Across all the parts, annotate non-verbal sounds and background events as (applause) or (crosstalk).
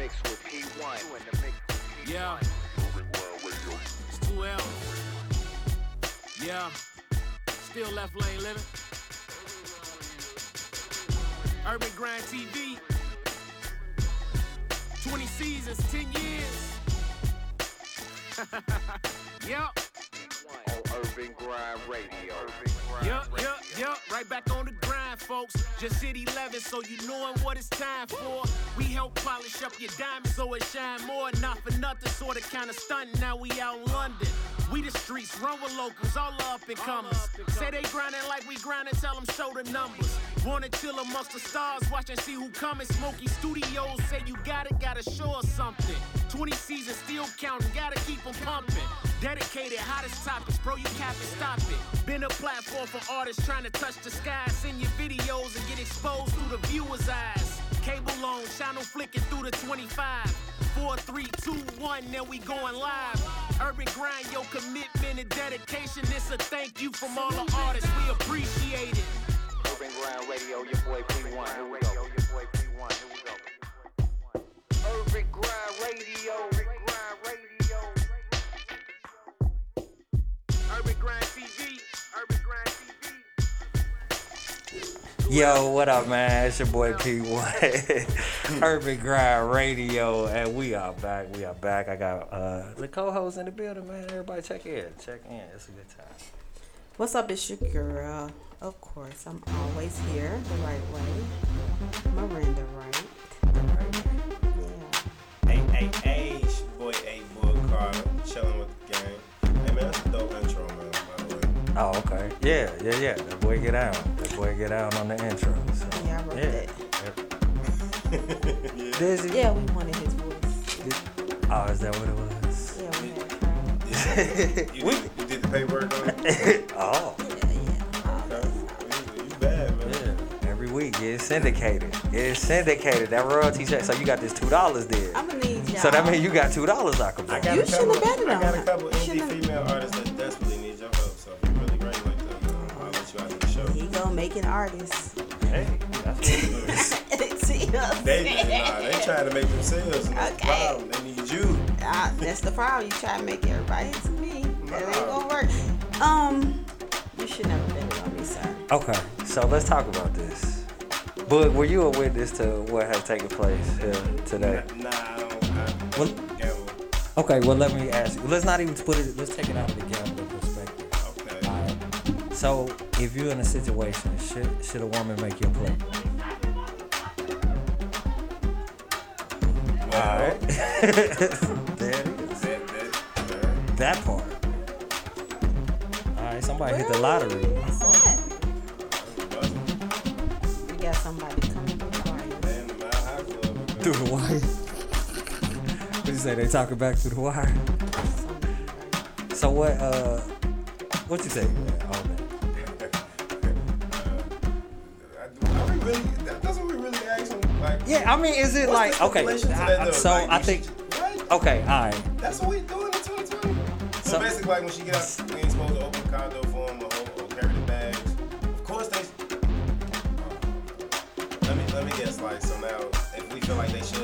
mix with P1. You in the mix with P1. Yeah. It's 2L. Yeah. Still left lane living. Urban Grind TV. 20 seasons, 10 years. (laughs) yep. On Urban Grind Radio. Urban Grind Yup, Radio. yup, yup. Right back on the grind, folks. Just hit 11, so you knowin' what it's time for. We help polish up your diamonds so it shine more. Not for nothing, sorta kinda stuntin'. Now we out in London. We the streets, run with locals, all up and comers. Say they grindin' like we grindin', tell them show the numbers. Wanna chill amongst the stars, watch and see who coming. Smoky Studios say you got it, gotta show us something. 20 seasons still counting, gotta keep 'em pumping. Dedicated, hottest topics, bro, you can't stop it. Been a platform for artists trying to touch the sky. Send your videos and get exposed through the viewer's eyes. Cable on, channel flicking through the 25. Four, three, two, one, now we going live. Urban grind, your commitment and dedication. This a thank you from all the artists. We appreciate it. Urban Grind Radio, your boy P1. Here we go. Your boy P1. Here we go. Urban Grind Radio. Urban Grind Radio. Urban grind TV. Urban grind TV. Yo, what up, man? It's your boy P1, (laughs) Urban Grind Radio, and we are back. We are back. I got uh, the co-host in the building, man. Everybody check in. Check in. It's a good time. What's up, it's your girl. Of course, I'm always here the right way. Miranda Wright. Yeah. Hey, hey, hey, it's your boy A Boy Carter, chilling with the gang. Hey man, that's a dope intro, man, by the way. Oh, okay. Yeah, yeah, yeah. That boy get out. That boy get out on the intro. So, Yeah, I wrote yeah. that. (laughs) Dizzy? Yeah, we wanted his voice. Oh, is that what it was? Yeah, we had tried. You, did, you did the paperwork on it? (laughs) Oh, yeah. Every it's syndicated. It's syndicated. That royalty check. So you got this two dollars there. I'm gonna need y'all. So that means you got two dollars I can I buy. got You a shouldn't couple, have betted I on got a couple indie female artists that desperately need your help, so if you really great like that, I'll let you out of the show. He gonna make an artist. Hey, that's what it is. (laughs) See what I'm They, saying? nah, they trying to make themselves, and that's the Okay. problem. They need you. Ah, that's the problem. You try to make everybody into me. That ain't Nah. gonna work. Um, you should never bet it on me, sir. Okay, so let's talk about this. Boog, were you a witness to what has taken place here today? Nah, I don't, I Well- don't gamble. Okay, well let me ask you. Let's not even put it. Let's take it out of the gambling perspective. Okay. Alright. So, if you're in a situation, should should a woman make your play? Well, Alright. (laughs) there it is. that, that, That part. All right, somebody hit the lottery got somebody coming to the party. man, the Mile High Club. man. through the wire. What you say? They talking back through the wire. So what? Uh, what you say? Man, all that. Are we really? That doesn't we really ask them? Like, Yeah, I mean, is it what's like the okay? I- that, I- so Like, I think should- right? okay, all right. That's what we doing in 2020. So, So- basically, like when she get out,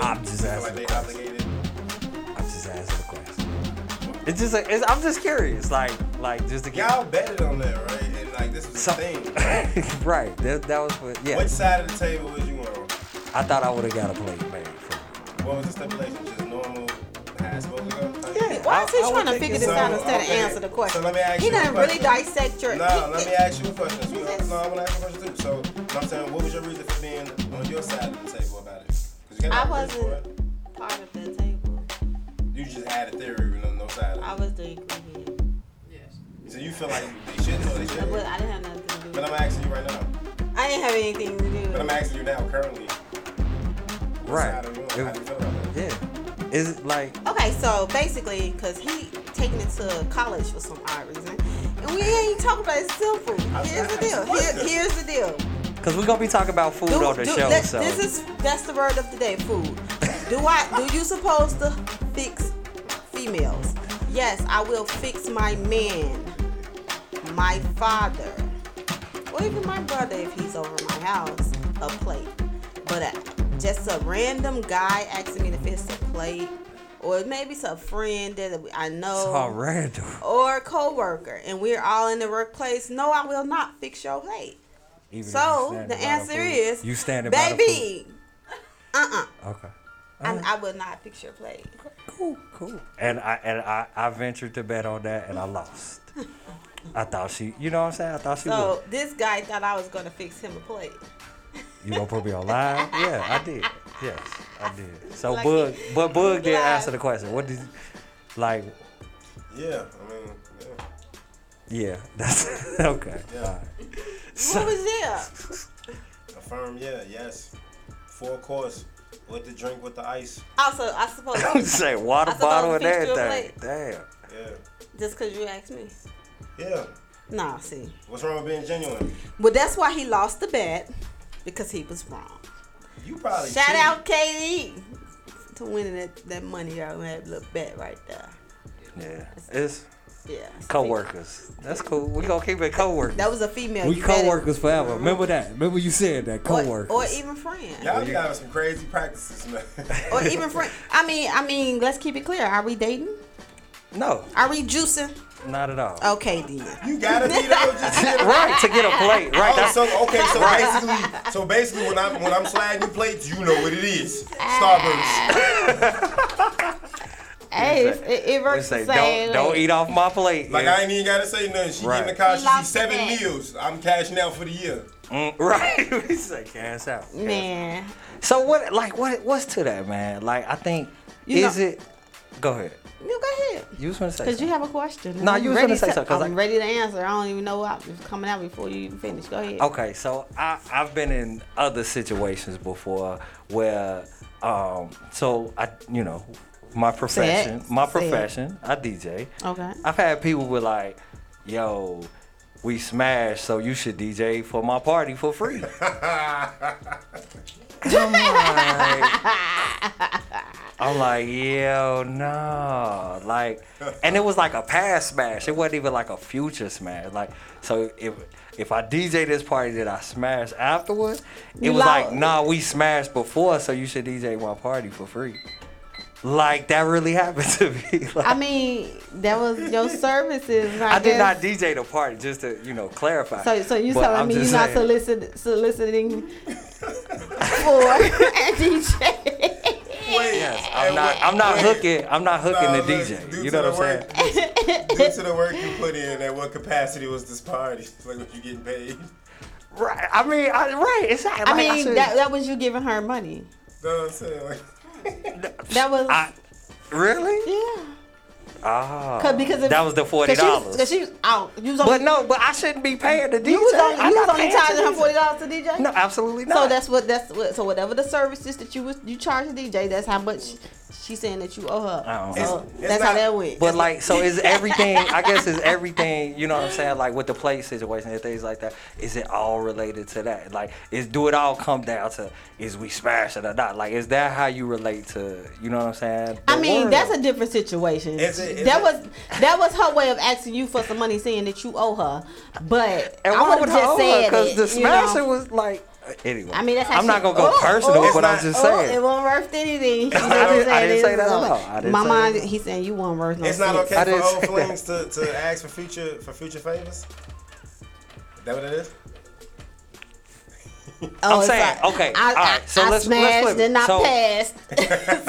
I'm just asking like the they question. obligated. I'm just asking the question. It's just like it's, I'm just curious, like like just to get Y'all betted on that, right? And like this was So- the thing. (laughs) right. That, that was for yeah. Which side of the table was you on? I thought I would have got a plate made for. What was the stipulation? Just normal, how it's supposed? Yeah. Why is he I- I trying to figure this so- out instead of answer the question? So let me ask he you a didn't really dissect your. No, he- let me (laughs) ask you a question. So, no, I'm gonna ask you a question too. So, I'm saying, what was your reason for being on your side of the table about it? 'Cause I out rich for wasn't part of the table. You just had a theory, with no, no side. I Of it. was the ingredient, So you feel like they shouldn't or they but shouldn't? I didn't have nothing to do. But I'm asking you right now. I didn't have anything to do. But I'm asking you now, currently. Right. side are you on? It- How do you feel about that? Yeah. Is it like Okay, so basically, cause he taking it to college for some odd reason, and we ain't talking about it simple. Here's the deal. Here, here's the deal. Because we're gonna be talking about food on the show, let- so This is that's the word of the day, food. Do I do you supposed to fix females? Yes, I will fix my man, my father, or even my brother if he's over my house, a plate. But uh, just a random guy asking me to fix a plate, or maybe it's a friend that I know, It's all random. or a coworker, and we're all in the workplace, no, I will not fix your plate. Even So the answer food. is, you standing by baby, uh-uh, Okay. I, I will not fix your plate. Cool, cool. And I and I, I ventured to bet on that and I lost. I thought she, you know what I'm saying? I thought she So would. this guy thought I was gonna fix him a plate. You gonna put me on live? (laughs) Yeah, I did. Yes, I did. So Like Bug, he- but Bug did answer the question. What did, like, Yeah, I mean, yeah. yeah, (laughs) that's okay. Yeah. All right. What was there? Affirm, yeah, yes. Full course. With the drink with the ice. Oh, also, I suppose (laughs) Say water I supposed bottle and fix you a everything. Damn. Yeah. just because you asked me. Yeah. Nah, see. What's wrong with being genuine? Well, that's why he lost the bet because he was wrong. You probably Shout cheated. out Katie to winning that, that money that that little bet right there. Yeah, it's Yeah. coworkers. That's cool. We gonna keep it coworkers. That was a female. We you bet it. coworkers forever. Remember that? Remember you said that Or, coworkers. or even friends. Y'all be having some crazy practices, man. (laughs) Or even friends. I mean, I mean, let's keep it clear. Are we dating? no, Are we juicing? not at all. Okay, then. you gotta be though, just to (laughs) Right to get a (laughs) plate. Right. Oh, That's, so okay, so basically, so basically, when I'm when I'm sliding your plates, you know what it is. Starburst. Hey, it, it they works say the same. don't don't way. eat off my plate. Like Yeah. I ain't even gotta say nothing. She Right. getting the car. He She lost see the seven bet. meals. I'm cashing out for the year. Mm, (laughs) right. (laughs) we say cash out. Man, So what? Like what? What's to that, man? Like I think You is know- it? Go ahead. you go ahead. You was gonna say. Cause you have a question. No, I'm you was ready gonna say to- something, 'cause I'm I- ready to answer. I don't even know what was coming out before you even finish. Go ahead. Okay, so I I've been in other situations before where um so I you know my profession my Say it. profession I DJ. Okay. I've had people be like, "Yo, we smashed, so you should DJ for my party for free." (laughs) I'm like, I'm like, yo, no, like, and it was like a past smash. It wasn't even like a future smash. Like, so if if I DJ this party that I smashed afterwards, it You was like, nah, we smashed before, so you should DJ my party for free. Like that really happened to me. Like, (laughs) I mean, that was your services. I, I did not DJ the party, just to you know clarify. So, so you But telling I'm me you're just not solicit, soliciting for (laughs) a DJ? Wait, Yes, I'm not. wait, I'm not wait. hooking. I'm not hooking Nah, the look, DJ. due You know what I'm saying? work- (laughs) Due to the work you put in, at what capacity was this party? Like, what you getting paid? Right. I mean, I, right. Exactly. I Like mean, said, that, that was you giving her money. know what I'm saying? Like, That was I, really? yeah. Ah. Cause because if, that was the forty Cause she, was- dollars. cause she was out. You was But no, but I shouldn't be paying the DJ. you was only, you was only charging her forty dollars to DJ. No, absolutely not. So that's what that's what. So whatever the services that you was you charge the DJ, that's how much she's saying that you owe her. I don't So know. It's- it's that's how not- that went. But like, so is (laughs) everything? I guess is everything. You know what I'm saying? Like with the play situation and things like that. Is it all related to that? Like, is do it all come down to is we smash it or not? Like, is that how you relate to? You know what I'm saying? I mean, world? that's a different situation. Is it- is that was that was her way of asking you for some money, saying that you owe her. But And I would would have just said Because it, the you know? was like. uh, Anyway, I mean, that's how I'm not gonna go Oh, personal, oh, but I'm not- just Oh, it saying. wasn't worth anything. I didn't- I didn't say that at all- all. I didn't My mind, that. he saying you weren't worth no it's not cents. okay I for didn't old flings to, to ask for future for future favors. Is that what it is? Oh, I'm saying, like, okay, I, all right, so I let's- let's smashed flip and not So- passed. (laughs)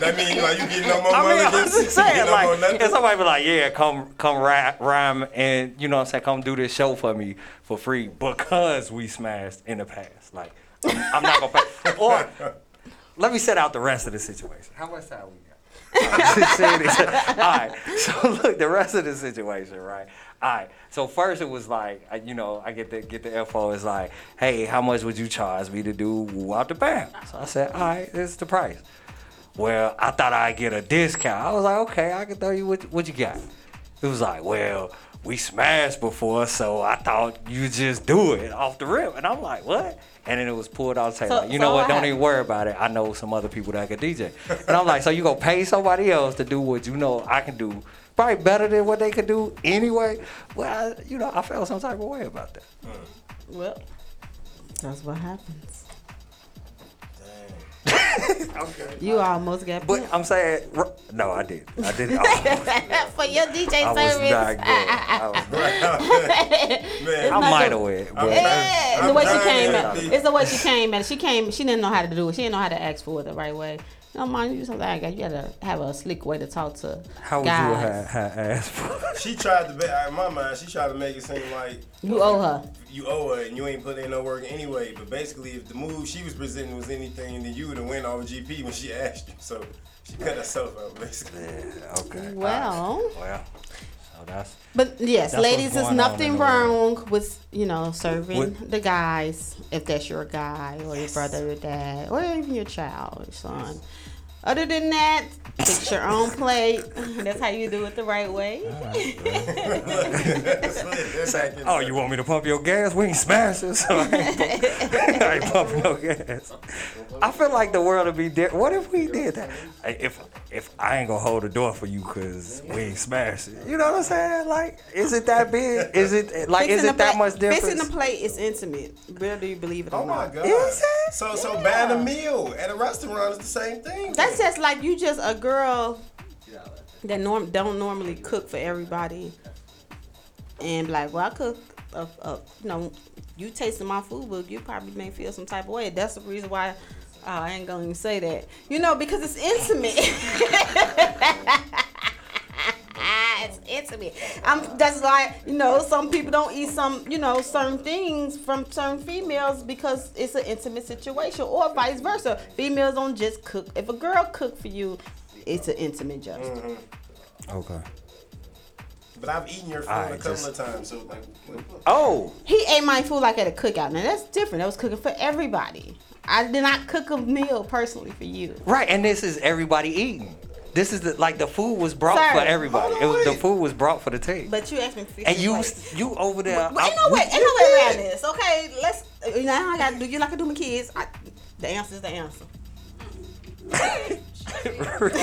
That means like you getting no more I money mean, I'm against just (laughs) saying, get no more like, nothing? if somebody be like, yeah, come, come rap, rhyme, and you know what I'm saying, come do this show for me for free because we smashed in the past. Like, I'm, I'm not gonna pay. Or let me set out the rest of the situation. How much time we got? I'm just saying this. All right. So look, the rest of the situation, right? All right. So first it was like, you know, I get the get the info. It's like, hey, how much would you charge me to do Woo out the band? So I said, all right, this is the price. Well, I thought I'd get a discount. I was like, okay, I can throw you what, what you got. It was like, well, we smashed before, so I thought you just do it off the rip. And I'm like, what? And then it was pulled out. Say, So- like, you so know what? what Don't even worry about it. I know some other people that can DJ. And I'm like, so you gonna pay somebody else to do what you know I can do? Probably better than what they could do anyway. Well, I, you know, I felt some type of way about that. well, that's what happens. (laughs) You almost got But pimped. I'm saying, no, I did. I did. I, (laughs) for your DJ I was not good. I, was, (laughs) Man, I not might have went, Yeah, I'm the way she came at it's the way she came at. She came. She didn't know how to do it. She didn't know how to ask for it the right way. You know, mind you, sometimes you gotta have a slick way to talk to how would guys. you have, have asked? (laughs) She tried to, be, in my mind, she tried to make it seem like You owe her. you owe her and you ain't put in no work anyway. But basically, if the move she was presenting was anything, then you would have went over GP when she asked you. So she cut herself out, basically. Yeah, okay. Well, Well, so that's but yes, That's ladies, there's nothing in the world. wrong with you know serving With- the guys if that's your guy or your brother or dad or even your child or son. Other than that, fix your own plate. That's how you do it the right way. That's lit. That's back in Oh, you want me to pump your gas? We ain't smashing, so I ain't, pump- (laughs) I ain't pumping no gas. I feel like the world would be different. What if we did that? If if I ain't gonna hold the door for you because we ain't smashing, you know what I'm saying? Like, is it that big? Is it like is it that plate- much difference? Fixing the plate is intimate, whether you believe it or Oh my not. God. Is it? So so buying a meal at a restaurant is the same thing. That's just like you just a girl that norm don't normally cook for everybody, and like, well, I cook. Uh, uh, you know, you tasting my food, but you probably may feel some type of way. That's the reason why. Oh, I ain't gonna even say that. You know, because it's intimate. (laughs) it's intimate. I'm, that's why you know some people don't eat some you know certain things from certain females because it's an intimate situation, or vice versa. Females don't just cook. If a girl cook for you, it's an intimate gesture. Mm-hmm. Okay. But I've eaten your food Alright, a couple just- of times, so like. Oh, He ate my food like at a cookout. Now that's different. That was cooking for everybody. I did not cook a meal personally for you. right, and this is everybody eating. This is the like the food was brought Sir. for everybody. It was, the food was brought for the team. But you asked me to fix and you plate. you over there. Well, ain't I- no way, we- ain't no way around this. Okay, let's. You know how I got to do. You like I do my kids. I, the answer is the answer. (laughs)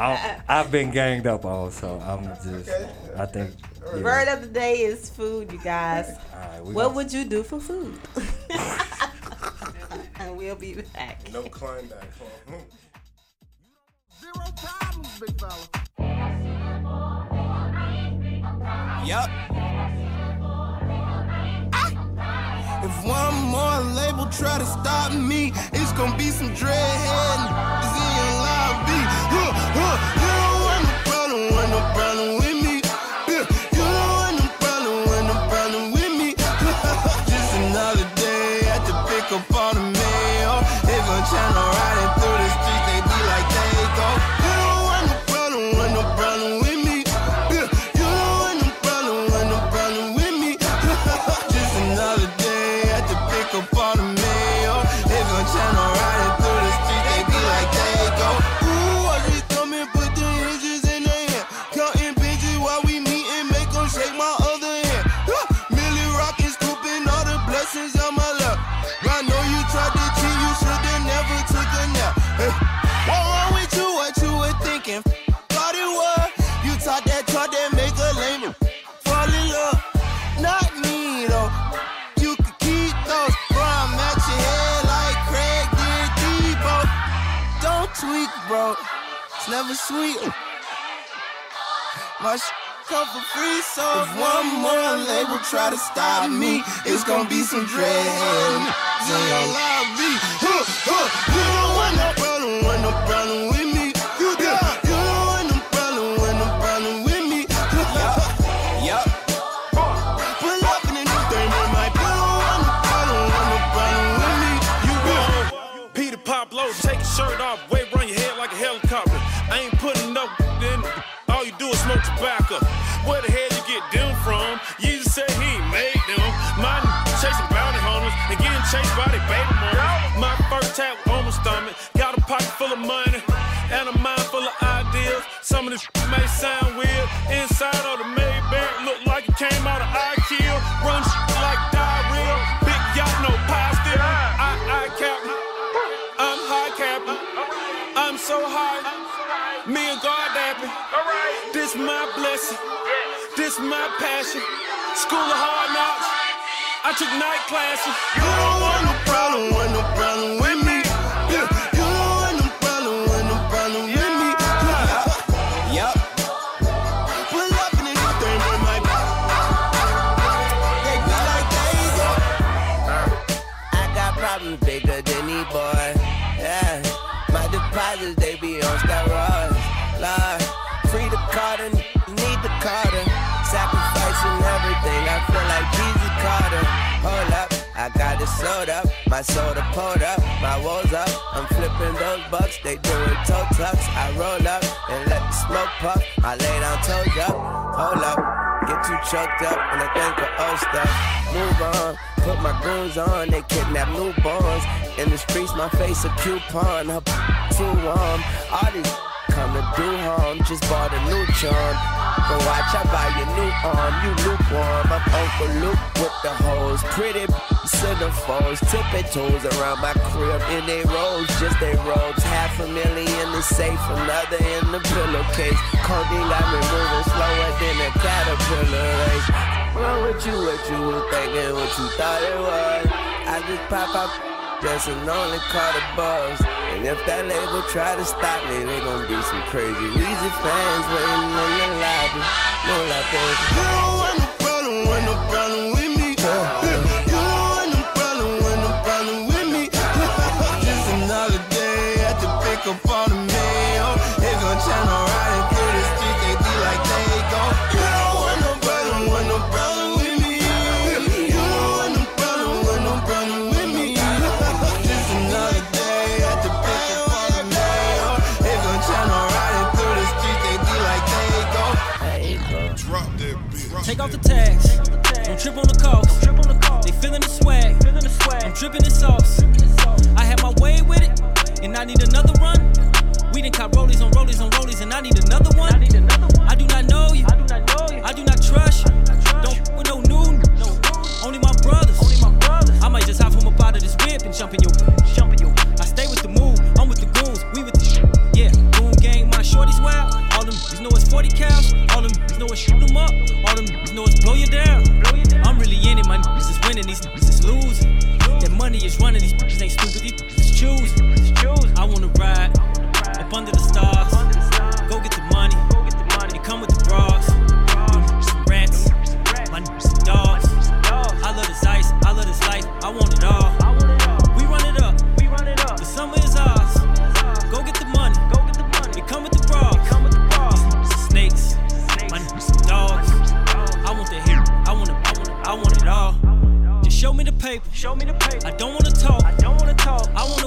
I, I've been ganged up on, so I'm just. Okay. I think. Yeah. Word of the day is food, you guys. All right, What gonna- would you do for food? (laughs) and we'll be back. No climb back. huh? Hmm. Zero problems, big fella. Yup. Ah. If one more label try to stop me, it's gonna be some dreadhead bro. It's never sweet. My sh- come for free, so if one more label try to stop me, it's gonna be some dread in your lobby. Huh, huh. You don't want no problem, want no problem with me. Is. Where the hell you get them from? You just said he made them. Mine chasing bounty hunters and getting chased by the baby mama. My first tap on my stomach. Got a pocket full of money and a mind full of ideas. Some of this may sound my blessing. This my passion. School of hard knocks. I took night classes. You don't want no problem, want no problem with me. Sold up, my soda pulled up, my woes up. I'm flipping those bucks, they doing toe tucks. I roll up and let the smoke puff. I lay down toes up, hold up. Get too choked up when I think of old stuff. Move on, put my goons on, they kidnap newborns. In the streets, my face a coupon, her (laughs) too warm. All these to do harm, just bought a new charm. Go watch, I buy your new arm, you lukewarm. I'm Uncle Luke with the hose, pretty centerfolds, tipping toes around my crib in they robes, just they robes. Half a million in the safe, another in the pillowcase. Codeine got me moving slower than a caterpillar race. Wrong you, what you was thinking, what you thought it was. I just pop up. Only call the buzz. And if that label try to stop me, they gon' be some crazy Weezy fans waiting in the lobby. No like baby. You don't want no problem, want no problem with me. You don't want no problem, want no problem with me. (laughs) Just another day at the pick up on Take off the tags. Don't trip on the cost. They feeling the swag. I'm dripping in sauce. I had my way with it, and I need another run. We done caught rollies on rollies on rollies, and I need another one. I do not know you. I do not trust you. Don't with no new. Only my brothers. I might just hop from up out of this whip and jump in your. I stay with the move. I'm with the goons. We with the. Yeah, goon gang. My shorties wild. 40 cows. All them niggas know it's shoot 'em up. All them niggas know it's blow you down. I'm really in it. My niggas is winning. These niggas is losing. That money is running. These bitches ain't stupid. These is choosing. I wanna ride up under the stars. Go get the money. And come with the bras. Some rats. My dogs. I love this ice. I love this life. I want it all. Paper. Show me the paper. I don't wanna talk. I don't wanna talk. I wanna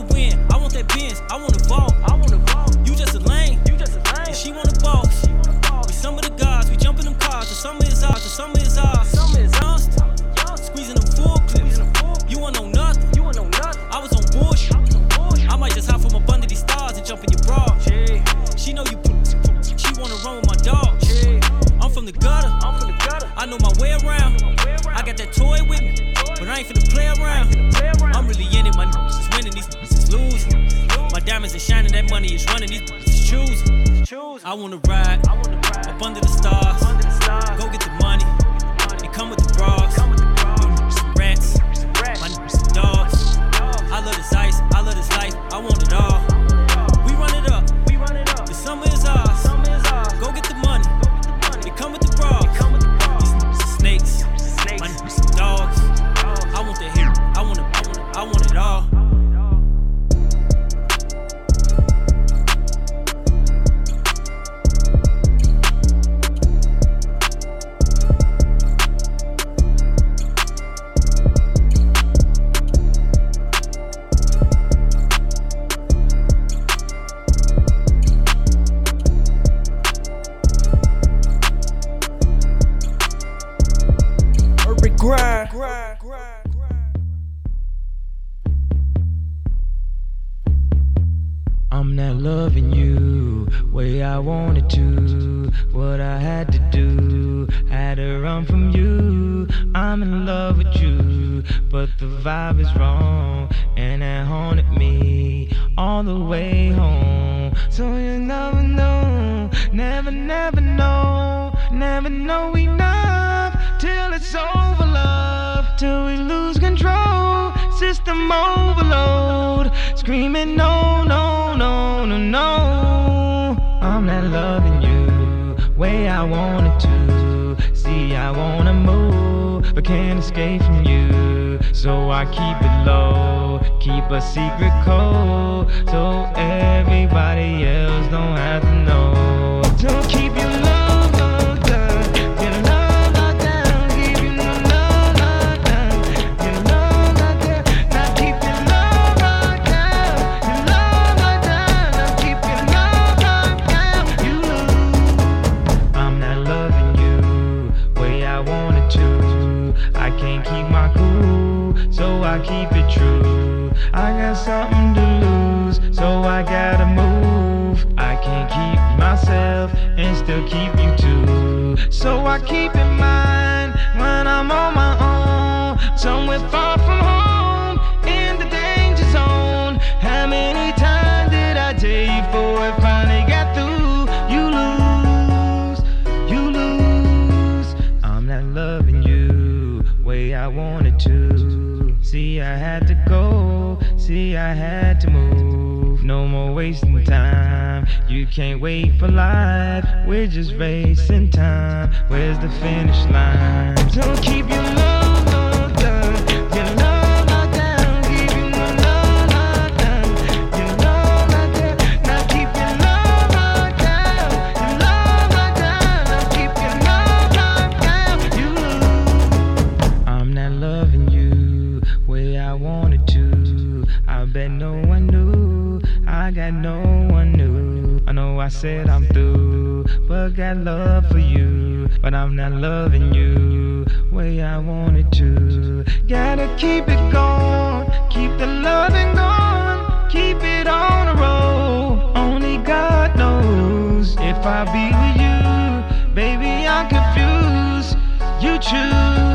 way I wanted to. I bet no one knew. I got no one new. I know I said I'm through, but got love for you. But I'm not loving you way I wanted to. Gotta keep it going, keep the loving going, keep it on the road. Only God knows if I be with you, baby. I'm confused. You choose,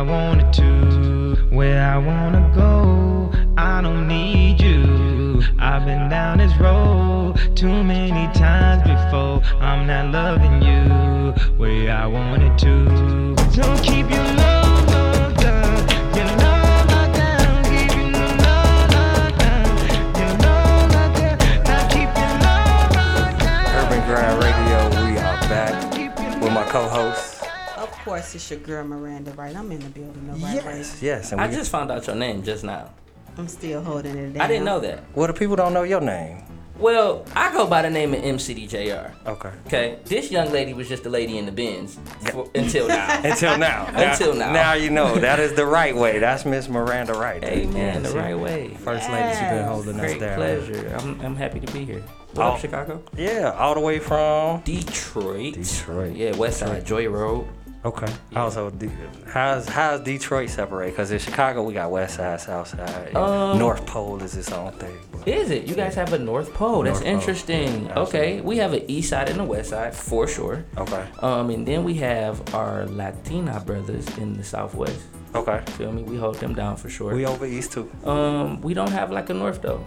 I wanted to, where I wanna go. I don't need you. I've been down this road too many times before. I'm not loving you way I wanted to. Don't keep your love love love. Your love Radio, we are back with my co-host. Of course, it's your girl Miranda, right? I'm in the building, no right? Yes, yes. And I we, just found out your name just now. I'm still holding it down. I didn't know that. well, the people don't know your name. Well, I go by the name of MCDJR. Okay. Okay, this young lady was just a lady in the bins for, until now. (laughs) Until now. (laughs) Until now. Now you know that is the right way. That's Miss Miranda right. there. Amen. Yeah, the right way. First lady, she been holding us Great down. pleasure. I'm, I'm happy to be here. What Oh. up, Chicago? Yeah, all the way from Detroit. Detroit. Yeah, West Side, Joy Road. Okay. Also, De- how's how's Detroit separate? Because in Chicago we got West Side, South Side, Um, North Pole is its own thing. but- Is it? You guys have a North Pole. That's North Pole. interesting. Yeah, okay, we have an East Side and a West Side for sure. Okay. Um, and then we have our Latina brothers in the Southwest. Okay. Feel me? We hold them down for sure. We over east too. Um, we don't have like a North though.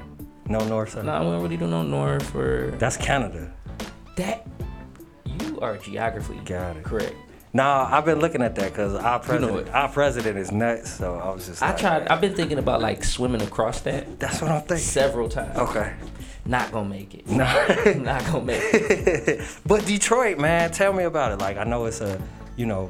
No North. No, we don't really do no North or That's Canada. that. You are geography. Got it. correct. Nah, I've been looking at that because our You know president, our president is nuts. So I was just. I like, tried. I've been thinking about like swimming across that That's what I'm thinking. several times. Okay. Not gonna make it. No. (laughs) Not gonna make it. (laughs) but Detroit, man, tell me about it. Like I know it's a, you know,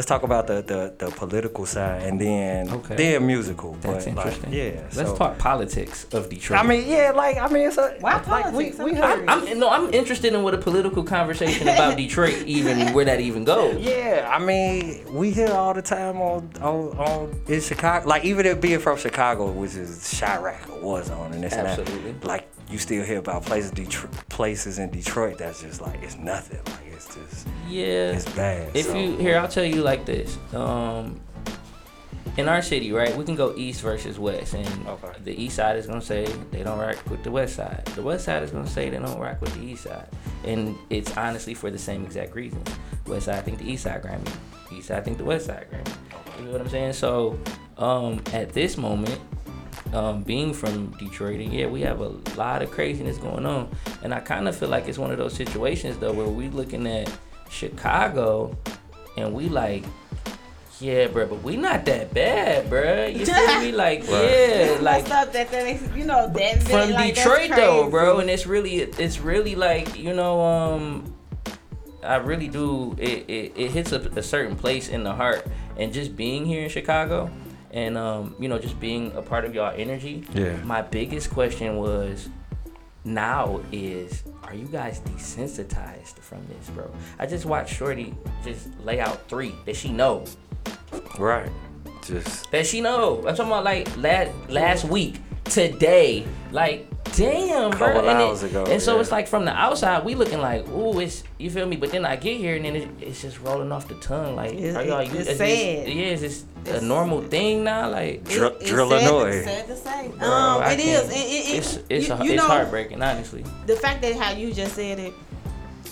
let's talk about the the, the political side and then Okay. then musical. That's but like, interesting. yeah. Let's so- talk politics of Detroit. I mean, yeah, like I mean, it's a Why like, politics? we, we I'm heard. I'm, I'm no, I'm interested in what a political conversation about Detroit (laughs) even where that even goes. Yeah, I mean, we hear all the time on on, on in Chicago. Like even it being from Chicago, which is Chiraq or was on and this and Absolutely. that. Like you still hear about places Detroit, places in Detroit that's just like it's nothing. Like it's just Yeah. it's bad. If so. you here, I'll tell you like this. Um, in our city, right, we can go east versus west, and Okay. the east side is gonna say they don't rock with the west side. The west side is gonna say they don't rock with the east side, and it's honestly for the same exact reason. West side think the east side Grammy, east side think the west side Grammy. You know what I'm saying? So, um, at this moment, um, being from Detroit, and yeah, we have a lot of craziness going on, and I kind of feel like it's one of those situations though where we looking at Chicago, and we like, yeah, bro, but we not that bad, bro. You feel me? (laughs) Like, yeah, like Messed that that you know that from like, that's Detroit though, bro, and it's really it's really like you know um I really do it it, it hits a, a certain place in the heart and just being here in Chicago and um, you know, just being a part of y'all energy. Yeah. My biggest question was, now is, are you guys desensitized from this, bro? I just watched Shorty just lay out three that she know. Right. Just That she know. I'm talking about like last last week, today, like damn, bro. Couple and it- ago, And so yeah. it's like from the outside, we looking like, ooh, it's you feel me. But then I get here and then it, it's just rolling off the tongue. Like, It's- are y'all? it's is this- yeah, is this a normal thing now? Like, Dr- It's Drillinois. sad, sad to say. bro, Um, it is. It, it, it, it's it's, you, a- you it's know, heartbreaking, honestly. the fact that how you just said it,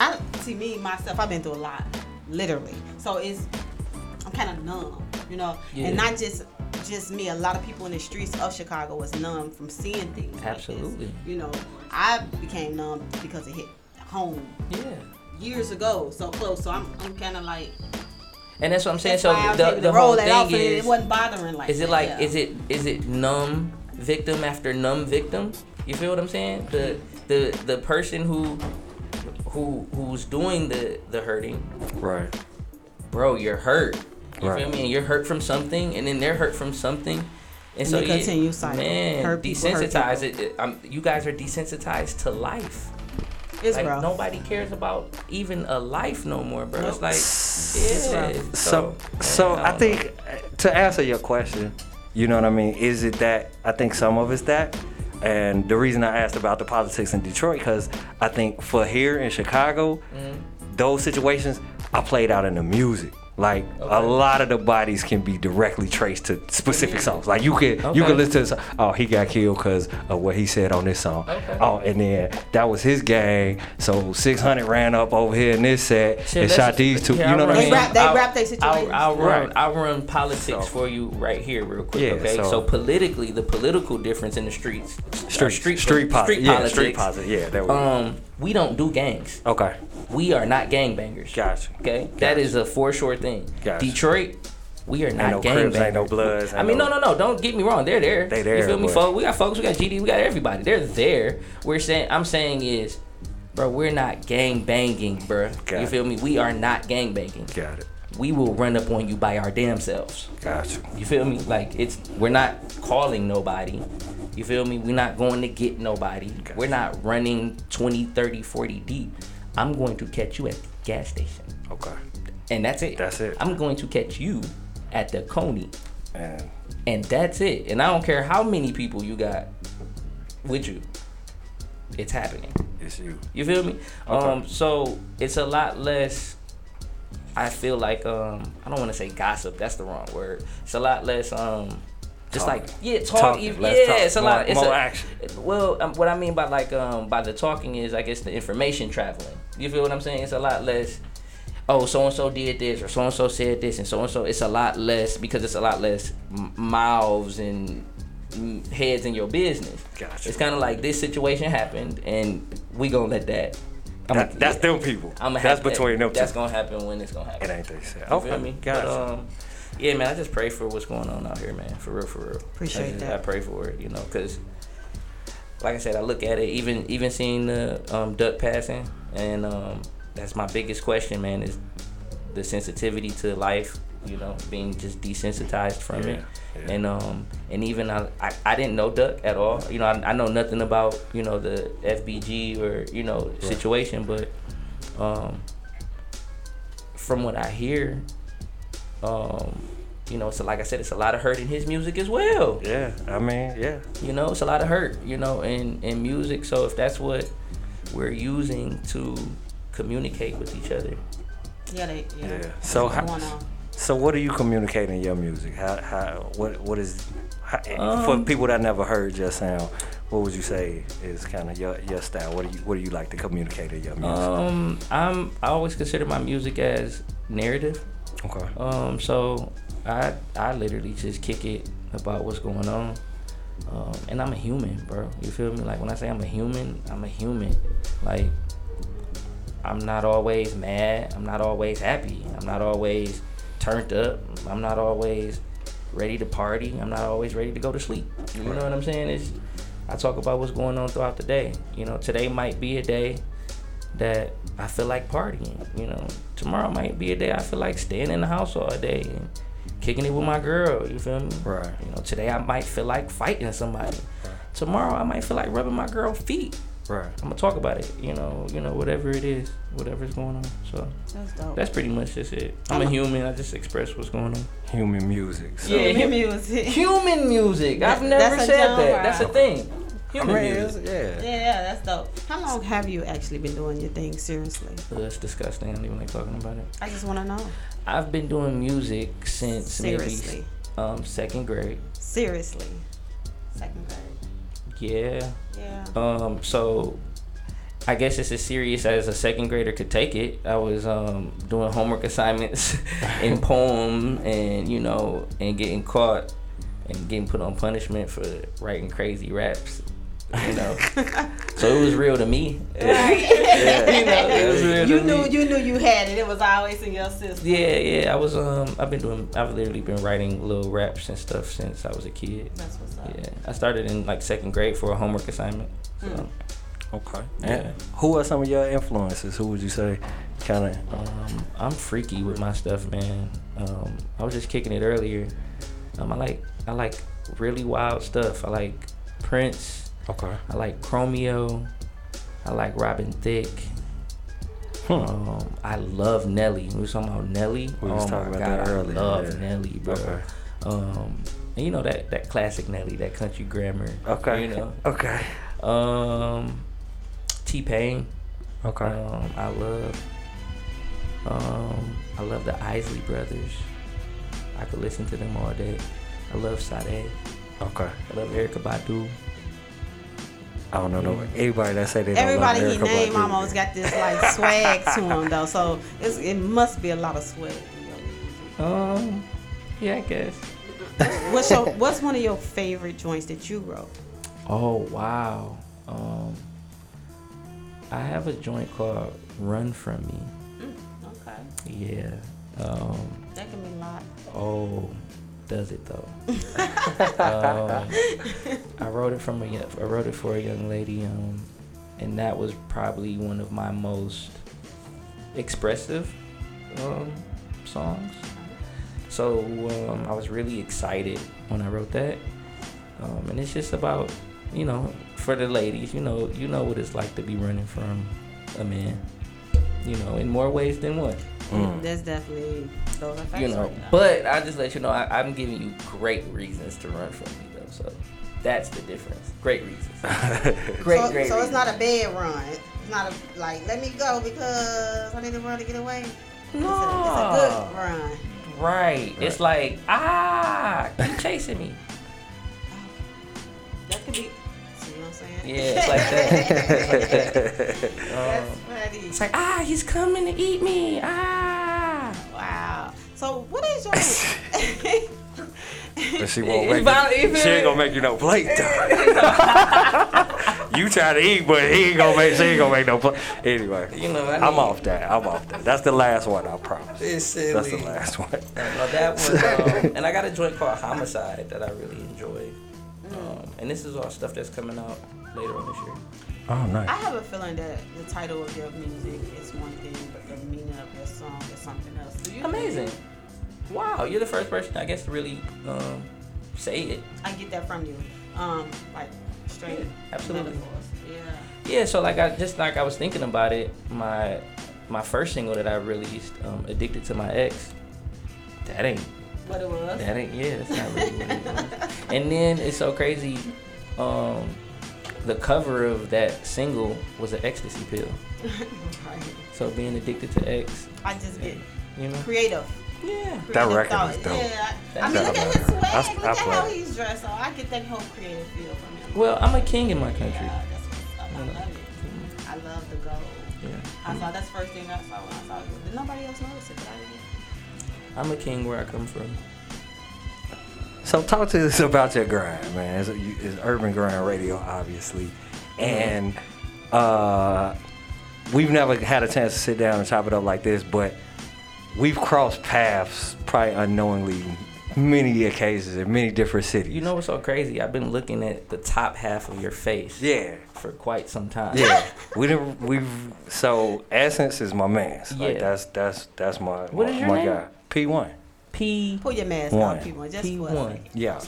I see me myself. I've been through a lot, literally. So it's I'm kind of numb, you know, Yeah. and not just just me. A lot of people in the streets of Chicago was numb from seeing things. like this. Absolutely. You know, I became numb because it hit home Yeah. years ago, so close. So I'm I'm kind of like. And that's what I'm saying. So why I was the, the whole thing is, it wasn't bothering like. is it that, like yeah. is it is it numb victim after numb victim? You feel what I'm saying? The the the person who who who's doing the the hurting, right. bro, you're hurt. You Right. feel me? And you're hurt from something, and then they're hurt from something. And, And so they yeah, continue cycle. man, Hurt people, hurt desensitized. It, it, um, you guys are desensitized to life. It's like rough. nobody cares about even a life no more, bro. It's Nope. like, yeah. rough. So, so man, I don't think uh, to answer your question, you know what I mean. Is it that I think some of it's that, and the reason I asked about the politics in Detroit, because I think for here in Chicago, Mm-hmm. those situations I played out in the music. Like a lot of the bodies can be directly traced to specific songs. Like you could you Okay. could listen to, the oh he got killed because of what he said on this song. Okay. Oh, and then that was his gang. So 600 ran up over here in this set Shit, and shot these two. here, You know I'll what I mean? They rap- they I'll- rap their situations. I'll, I'll run. Right. I'll run politics So- for you right here, real quick. Yeah, okay. so- So, politically, the political difference in the streets, uh, Street, street, street, posi- street yeah, politics. street positive. Yeah, That we. Um, we don't do gangs. Okay, We are not gangbangers. Gotcha. Okay, that is a for sure thing. Gotcha. Detroit. We are not no gangbangers. Ain't no Bloods, I ain't mean, no- no, no. Don't get me wrong. They're there. They there, You feel me, folks? We got folks. We got GD. We got everybody. They're there. We're saying. I'm saying is, bro. We're not gang banging, bro. Got you it. feel me? We are not gang banging got it. we will run up on you by our damn selves. Gotcha. You feel me? Like it's we're not calling nobody. You feel me? We're not going to get nobody. We're not running 20, 30, 40 deep. I'm going to catch you at the gas station. Okay. And that's it. That's it. I'm going to catch you at the Coney. And And that's it. And I don't care how many people you got with you. It's happening. it's you. You feel me? Okay. Um, so it's a lot less. I feel like um, I don't want to say gossip. That's the wrong word. It's a lot less um, just Talking. like yeah, talk. Talking, yeah, talk, it's a more- lot. It's more a, action. Well, um, what I mean by like um, by the talking is I guess the information traveling. You feel what I'm saying? It's a lot less. Oh, so and so did this, or so and so said this, and so and so. It's a lot less because it's a lot less m- mouths and heads in your business. Gotcha. It's kind of like this situation happened, and we gonna let that. That, that's them people. I'm that's between them That's two. gonna happen when it's gonna happen. It ain't they said. You Okay, feel me? gotcha. But, um, yeah, man, I just pray for what's going on out here, man. For real, for real. Appreciate I just- that. I pray for it, you know, because, like I said, I look at it, even even seeing the um, Duck passing, and um, that's my biggest question, man, is the sensitivity to life. You know, being just desensitized from it, Yeah, yeah. and um, and even I, I, I didn't know Duck at all. You know, I, I know nothing about you know the FBG or you know situation, but um, from what I hear, um, you know, so like I said, it's a lot of hurt in his music as well. yeah, I mean, yeah. You know, it's a lot of hurt, you know, in, in music. So if that's what we're using to communicate with each other, Yeah, they. Yeah. Yeah. So how, so what do you communicate in your music? How how what what is how, for Um, people that never heard your sound? What would you say is kind of your your style? What do you what do you like to communicate in your music? um, I'm I always consider my music as narrative. Okay. Um, so I I literally just kick it about what's going on. Um, and I'm a human, bro. You feel me? Like when I say I'm a human, I'm a human. Like I'm not always mad. I'm not always happy. I'm not always turned up. I'm not always ready to party. I'm not always ready to go to sleep. You know what I'm saying? It's I talk about what's going on throughout the day. You know, today might be a day that I feel like partying. You know, tomorrow might be a day I feel like staying in the house all day and kicking it with my girl. You feel me? Right. You know, today I might feel like fighting somebody. Tomorrow I might feel like rubbing my girl feet. Right. I'm gonna talk about it. You know, you know, whatever it is, whatever's going on. So That's dope. that's pretty much just it. I'm a human. I just express what's going on. Human music. So. Yeah, Human music. Human music. I've That- never that's a said genre. that. That's a thing. I Human mean, music. it's- yeah. Yeah, that's dope. How long have you actually been doing your thing seriously? Ugh, That's disgusting. I don't even like talking about it. I just want to know. I've been doing music since Seriously. maybe um, second grade. Seriously. Second grade. Yeah. Yeah. Um. So, I guess it's as serious as a second grader could take it. I was um doing homework assignments (laughs) in poem, and you know, and getting caught and getting put on punishment for writing crazy raps. You know, (laughs) so it was real to me. (laughs) Yeah, (laughs) you know, it was real You to knew me. you knew you had it. It was always in your system. Yeah, yeah. I was um. I've been doing. I've literally been writing little raps and stuff since I was a kid. That's what's up. Yeah, I started in like second grade for a homework assignment. So, Okay. Yeah. And who are some of your influences? Who would you say kind of? um, I'm freaky with my stuff, man. Um, I was just kicking it earlier. Um, I like I like really wild stuff. I like Prince. Okay. I like Chromeo. I like Robin Thicke. Hmm. Um, I love Nelly. We was talking about Nelly. We was oh talking about that God, earlier, I love yeah. Nelly, bro. Okay. Um, and you know that that classic Nelly, that country grammar. Okay. You know. Okay. Um, T Pain. Okay. Um, I love. Um, I love the Isley Brothers. I could listen to them all day. I love Sade. Okay. I love Erykah Badu. I don't know no anybody that say they Everybody he named Badu. almost got this like (laughs) swag to him though, so it's, it must be a lot of swag. in your music. Um, yeah, I guess. What's your (laughs) What's one of your favorite joints that you wrote? Oh wow. Um, I have a joint called "Run From Me." Okay, Yeah. Um, that can be a lot. Oh, does it though? (laughs) um, I wrote it from a I wrote it for a young lady, um, and that was probably one of my most expressive um, songs. So um, I was really excited when I wrote that, um, and it's just about you know for the ladies, you know you know what it's like to be running from a man, you know in more ways than one That's definitely those are facts. you know. right now. But I just let you know I, I'm giving you great reasons to run from me though. So that's the difference. Great reasons. (laughs) great, so, great. so it's not a bad run. It's not a like let me go because I need to run to get away. No. It's a, it's a good run. Right. It's like ah, keep chasing me. That could be. See what I'm saying? Yeah, it's like that. (laughs) That's Um, funny. it's like ah, he's coming to eat me. Ah. Wow. So what is your? But she won't make you, you she ain't gonna make you no plate though. (laughs) you try to eat, but he ain't gonna make. She ain't gonna make no plate. Anyway, You know, I I'm need- off that. I'm off that. That's the last one. I promise. It's silly. That's the last one. Well, that was, (laughs) um, and I got a joint called Homicide that I really enjoyed. Um, and this is all stuff that's coming out later on this year. Oh, nice. I have a feeling that the title of your music is one thing, but the meaning of your song is something else. Do you Amazing. Wow, you're the first person, I guess, to really um, say it. I get that from you. Um, like straight. absolutely. metaphors. Yeah. Yeah, so like I just like I was thinking about it. My my first single that I released, um, "Addicted to My Ex," that ain't What it was. that ain't yeah, that's not really what it (laughs) was. And then it's so crazy. Um, the cover of that single was an ecstasy pill. right. (laughs) So being addicted to X, I just get you know. creative. Yeah. That record thought. is dope. Yeah. I, I mean, you. look at his swag. I- look I at how he's dressed. So I get that whole creative feel from him. Well, I'm a king in my country. Yeah, that's what's up. I love it. I love the gold. Yeah. I saw that's the first thing I saw when I saw it. Did nobody else notice it? But I did. I'm a king where I come from. So talk to us about your grind, man. It's, it's Urban Grind Radio, obviously, and uh, we've never had a chance to sit down and chop it up like this, but we've crossed paths, probably unknowingly, many occasions in many different cities. You know what's so crazy? I've been looking at the top half of your face Yeah. for quite some time. Yeah, (laughs) we didn't. We've so Essence is my man. Like Yeah. that's that's that's my What my, is your my name? guy. P one. P. Pull your mask One. off, P1. Just P for a one. Yeah.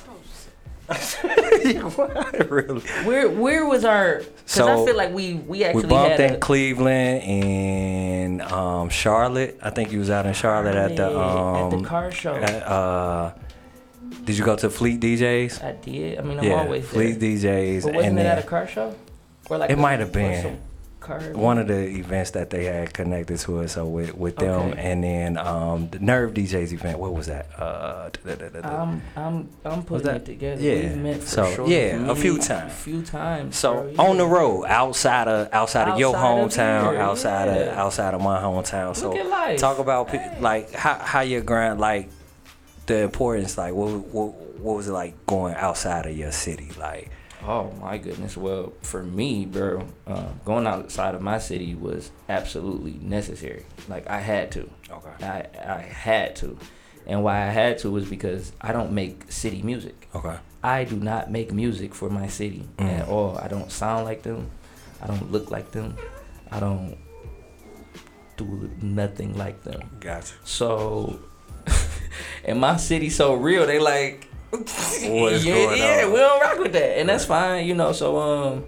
(laughs) really. Where where was our? Because So, I feel like we we actually We bumped had in a, Cleveland and um, Charlotte. I think you was out in Charlotte at the um, at the car show. at, uh, did you go to Fleet DJs? I did. I mean, I'm yeah, always Fleet there. DJs. But wasn't and it then at a car show? Or like It might have or been. Car one of the events that they had connected to us. So with with them, Okay. and then um, the Nerve DJs event. What was that? Uh, da- da- da- I'm I'm I'm putting that- it together. yeah. We've met for So, sure yeah, for a few times. A few times. So bro, on the road, outside of outside of your Outside of hometown, here, outside of outside of my hometown. So talk about pe- like how how your grind, like the importance, like what what what was it like going outside of your city, like Oh my goodness. Well, for me, bro, uh, going outside of my city was absolutely necessary. Like I had to. Okay. I I had to, and why I had to was because I don't make city music. okay, I do not make music for my city Mm. at all. I don't sound like them. I don't look like them. I don't do nothing like them. gotcha. So, (laughs) and my city so real, they like, yeah, yeah, on? we don't rock with that, and that's fine, you know. So, um,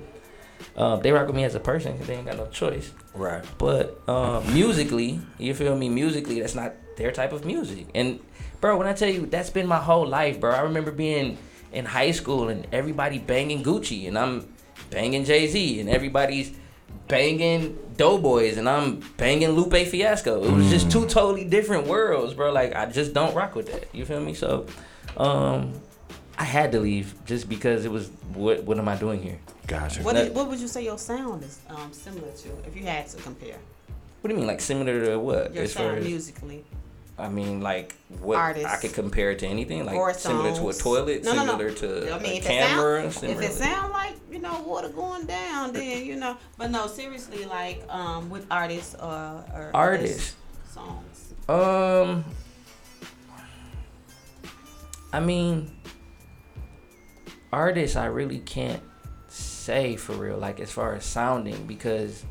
uh, they rock with me as a person because they ain't got no choice. Right. But um, musically, you feel me? Musically, that's not their type of music. And bro, when I tell you that's been my whole life, bro. I remember being in high school and everybody banging Gucci, and I'm banging Jay Z, and everybody's banging Doughboys, and I'm banging Lupe Fiasco. It was just two totally different worlds, bro. Like I just don't rock with that. You feel me? So, um, I had to leave just because it was what what am I doing here? Gotcha. What, That- what would you say your sound is um, similar to, if you had to compare What do you mean, like similar to what? your as far sound as musically? I mean, like what Artists. I could compare it to anything, like or similar to a toilet, No, no, no. similar to I mean, a if camera, It sound, similar. if it sound like you know water going down, then you know. But no, seriously, like um, with artists or, or Artists. songs. Um, I mean, artists, I really can't say for real, like as far as sounding, because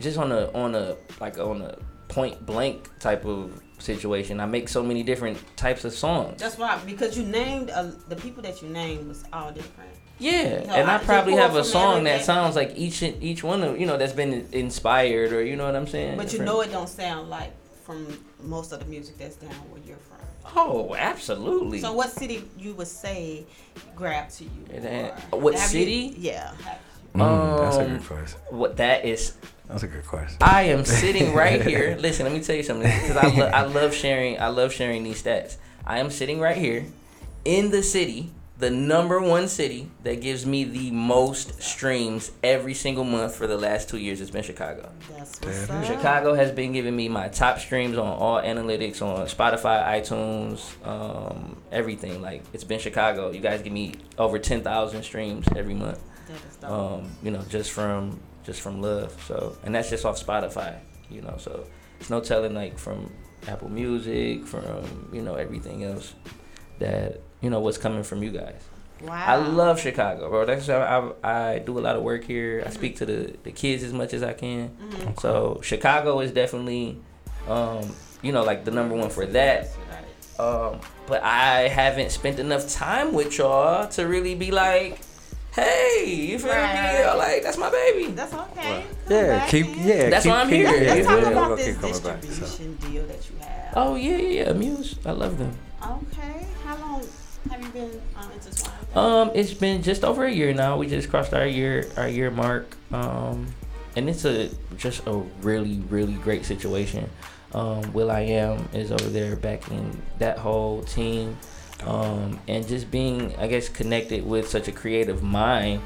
just on a on a like on a point blank type of situation, I make so many different types of songs. That's why because you named uh, the people that you named was all different. Yeah, No, and I, I probably have a song that everything. sounds like each each one of you know that's been inspired or you know what I'm saying. But you know it don't sound like from most of the music that's down where you're from. Oh, absolutely. So what city you would say grabbed to you? It ain't- what have you- city? yeah. Mm, that's a Um, good question. What that is. That's a good question. I am sitting right here. (laughs) Listen, let me tell you something because I, lo- I love sharing. I love sharing these stats. I am sitting right here in the city, the number one city that gives me the most streams every single month for the last two years. It's been Chicago. That's what's up. Chicago has been giving me my top streams on all analytics on Spotify, iTunes, um, everything. Like it's been Chicago. You guys give me over ten thousand streams every month. That is dope. Um, you know, just from just from love. So, and that's just off Spotify. You know, so it's no telling like from Apple Music, from you know everything else that you know what's coming from you guys. Wow. I love Chicago, bro. That's I, I, I do a lot of work here. I speak to the, the kids as much as I can. Mhm. So Chicago is definitely, um, you know, like the number one for that. Um, but I haven't spent enough time with y'all to really be like, hey, you feel Right. me? Or like that's my baby. That's okay. Yeah, keep yeah. That's keep, why I'm keep- here. Yeah, Let's yeah, talk we're about gonna this keep coming back. So. distribution deal that you have. Oh yeah, yeah, yeah. Muse, I love them. Okay. How long have you been um, intertwined? Um, it's been just over a year now. We just crossed our year our year mark. Um, and it's a just a really really great situation. Um, Will I Am is over there backing that whole team. Um, and just being, I guess, connected with such a creative mind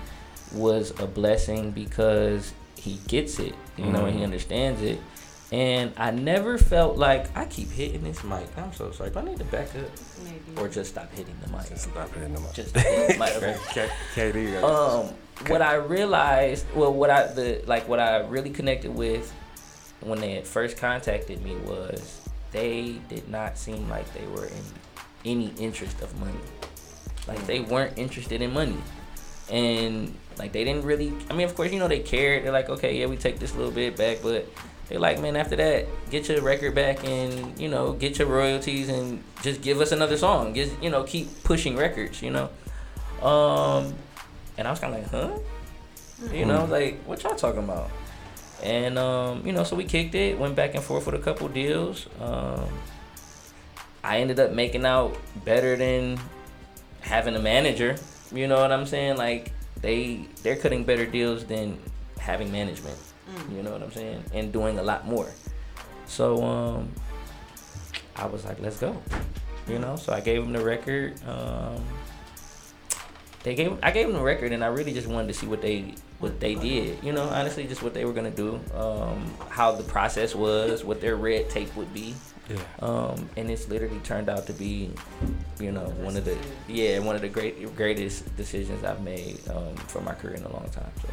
was a blessing because he gets it, you know, and he Mhm. understands it. And I never felt like I keep hitting this mic. I'm so sorry. Do I need to back up Maybe. or just stop hitting the mic? Just stop hitting them up. Just hit the mic. Okay. (laughs) KD, you got Um, what I realized, well, what I the like, what I really connected with when they had first contacted me was they did not seem like they were in any interest of money. Like they weren't interested in money, and like they didn't really. I mean, of course, you know they cared. They're like, okay, yeah, we take this little bit back, but They like, man, after that, get your record back and you know, get your royalties and just give us another song. Just you know, keep pushing records. You know, um, and I was kind of like, huh? You know, like what y'all talking about? And um, you know, so we kicked it, went back and forth with a couple deals. Um, I ended up making out better than having a manager. You know what I'm saying? Like they they're cutting better deals than having management. You know what I'm saying? And doing a lot more. So um I was like, let's go. You know, so I gave them the record. Um they gave I gave them the record and I really just wanted to see what they what they did. You know, honestly just what they were gonna do. Um how the process was, what their red tape would be. Yeah. Um, and it's literally turned out to be, you know, one of the yeah one of the great greatest decisions I've made um, for my career in a long time. So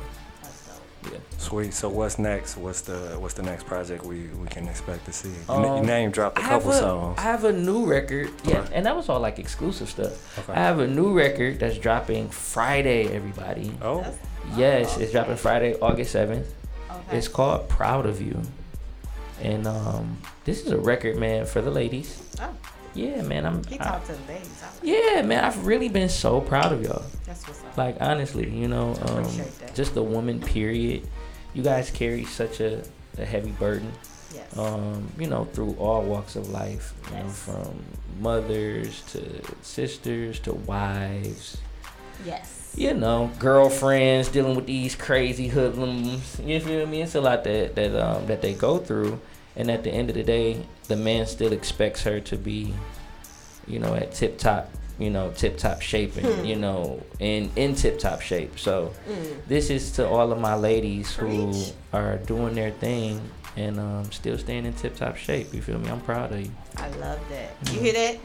yeah. Sweet. So what's next? What's the what's the next project we, we can expect to see? You, you Um, name dropped a couple a- songs. I have a new record. Yeah, Okay. and that was all like exclusive stuff. Okay. I have a new record that's dropping Friday. Everybody. Oh. Yes, it's dropping Friday, August seventh. Okay. It's called Proud of You, and um, this is a record, man, for the ladies. Oh, Yeah, man, I'm. He talked to the ladies. Yeah, man, I've really been so proud of y'all. That's what's up. Like honestly, you know, um, just the woman. Period. You guys carry such a, a heavy burden. Yes. Um, you know, through all walks of life. You know, from mothers to sisters to wives. yes. You know, girlfriends dealing with these crazy hoodlums. You feel me? It's a lot that that um, that they go through, and at the end of the day, the man still expects her to be, you know, at tip top, you know, tip top shape, and Hmm. you know, in in tip top shape. So, Mm. this is to all of my ladies who Preach. are doing their thing and um, still staying in tip top shape. You feel me? I'm proud of you. I love that. You hear that?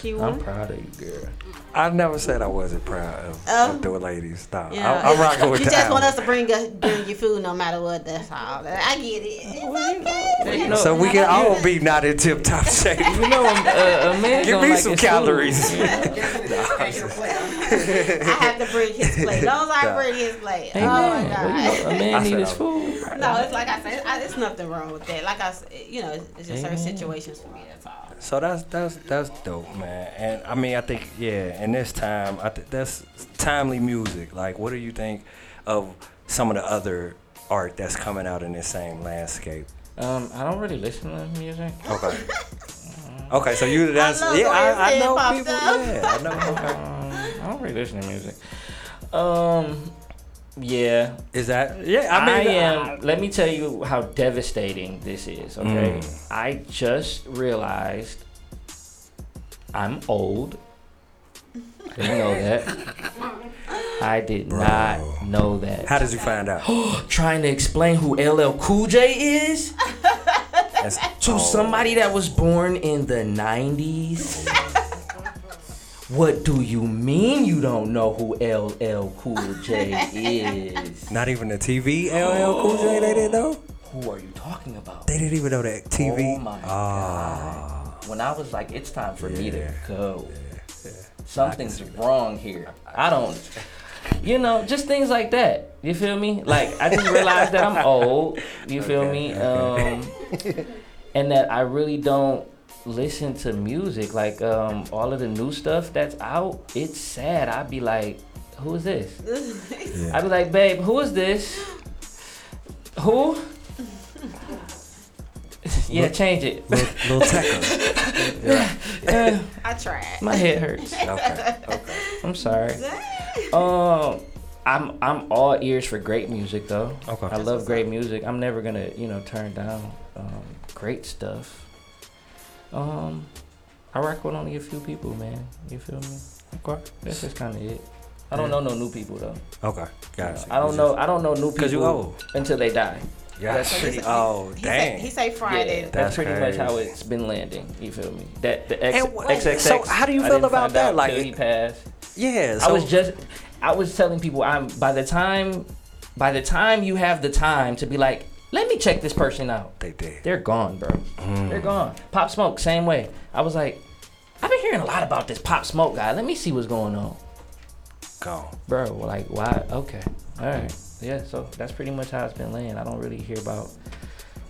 He I'm proud of you, girl. I never said I wasn't proud of, of oh. the ladies. No, Yeah. I, I'm rocking with you the just want us to bring us, bring you food no matter what. That's all. I get it. It's okay. You know, So we can all be not in tip top (laughs) shape. you know, a, a man Give gonna me like some calories. (laughs) you? I have to bring his plate. As long as I Nah. bring his plate. Hey, oh man, my well, god. you know, a man needs his I- food. No, it's like I said, I, there's nothing wrong with that. Like I said, you know, it's just certain Amen. situations for me. That's all. So that's that's that's dope, man. And I mean, I think yeah, in this time, I think that's timely music. Like, what do you think of some of the other art that's coming out in this same landscape? Um, I don't really listen to music. Okay. Okay, so you that's love the yeah, I, I know people. up. Yeah, I know. Okay. Um, I don't really listen to music. Um, yeah, Is that yeah? I I, mean, am. let me tell you how devastating this is. Okay, Mm. I just realized I'm old. I didn't know that. I did not know that. How did you find out? (gasps) Trying to explain who LL Cool J is That's- to oh, somebody that was born in the 90s. What do you mean you don't know who LL Cool J is? Not even the TV LL Cool J. They didn't know. Who are you talking about? They didn't even know that TV. Oh my Ah. god. When I was like, it's time for me to Yeah. Go. Something's wrong here. I don't. You know, just things like that. You feel me? Like I just realized that I'm old. You feel me? Um, and that I really don't listen to music. Like um, all of the new stuff that's out, it's sad. I'd be like, who is this? (laughs) I'd be like, babe, who is this? Who? (laughs) yeah, change it. Little, little Tecca. (laughs) Yeah, I tried. my head hurts. Okay. (laughs) Okay. I'm sorry. Um, I'm I'm all ears for great music though. Okay. I love great music. I'm never gonna you know turn down um, great stuff. Um, I rock with only a few people, man. You feel me? Okay. That's just kind of it. I don't know no new people though. Okay. Gotcha. I don't know. I don't know new people 'Cause you old. until they die. Yeah. That's pretty. Oh He dang. say, he say Friday. Yeah, that's, That's pretty much how it's been landing. You feel me? That the X, And what- XXX. so how do you feel about that? Like- he passed. yeah. I was just, I was telling people, I'm by the time, by the time you have the time to be like, let me check this person out. they did. They're gone, bro. Mm. They're gone. Pop Smoke, same way. I was like, I've been hearing a lot about this Pop Smoke guy. Let me see what's going on, Gone. bro. Like, why? Okay, all right, yeah. So that's pretty much how it's been laying. I don't really hear about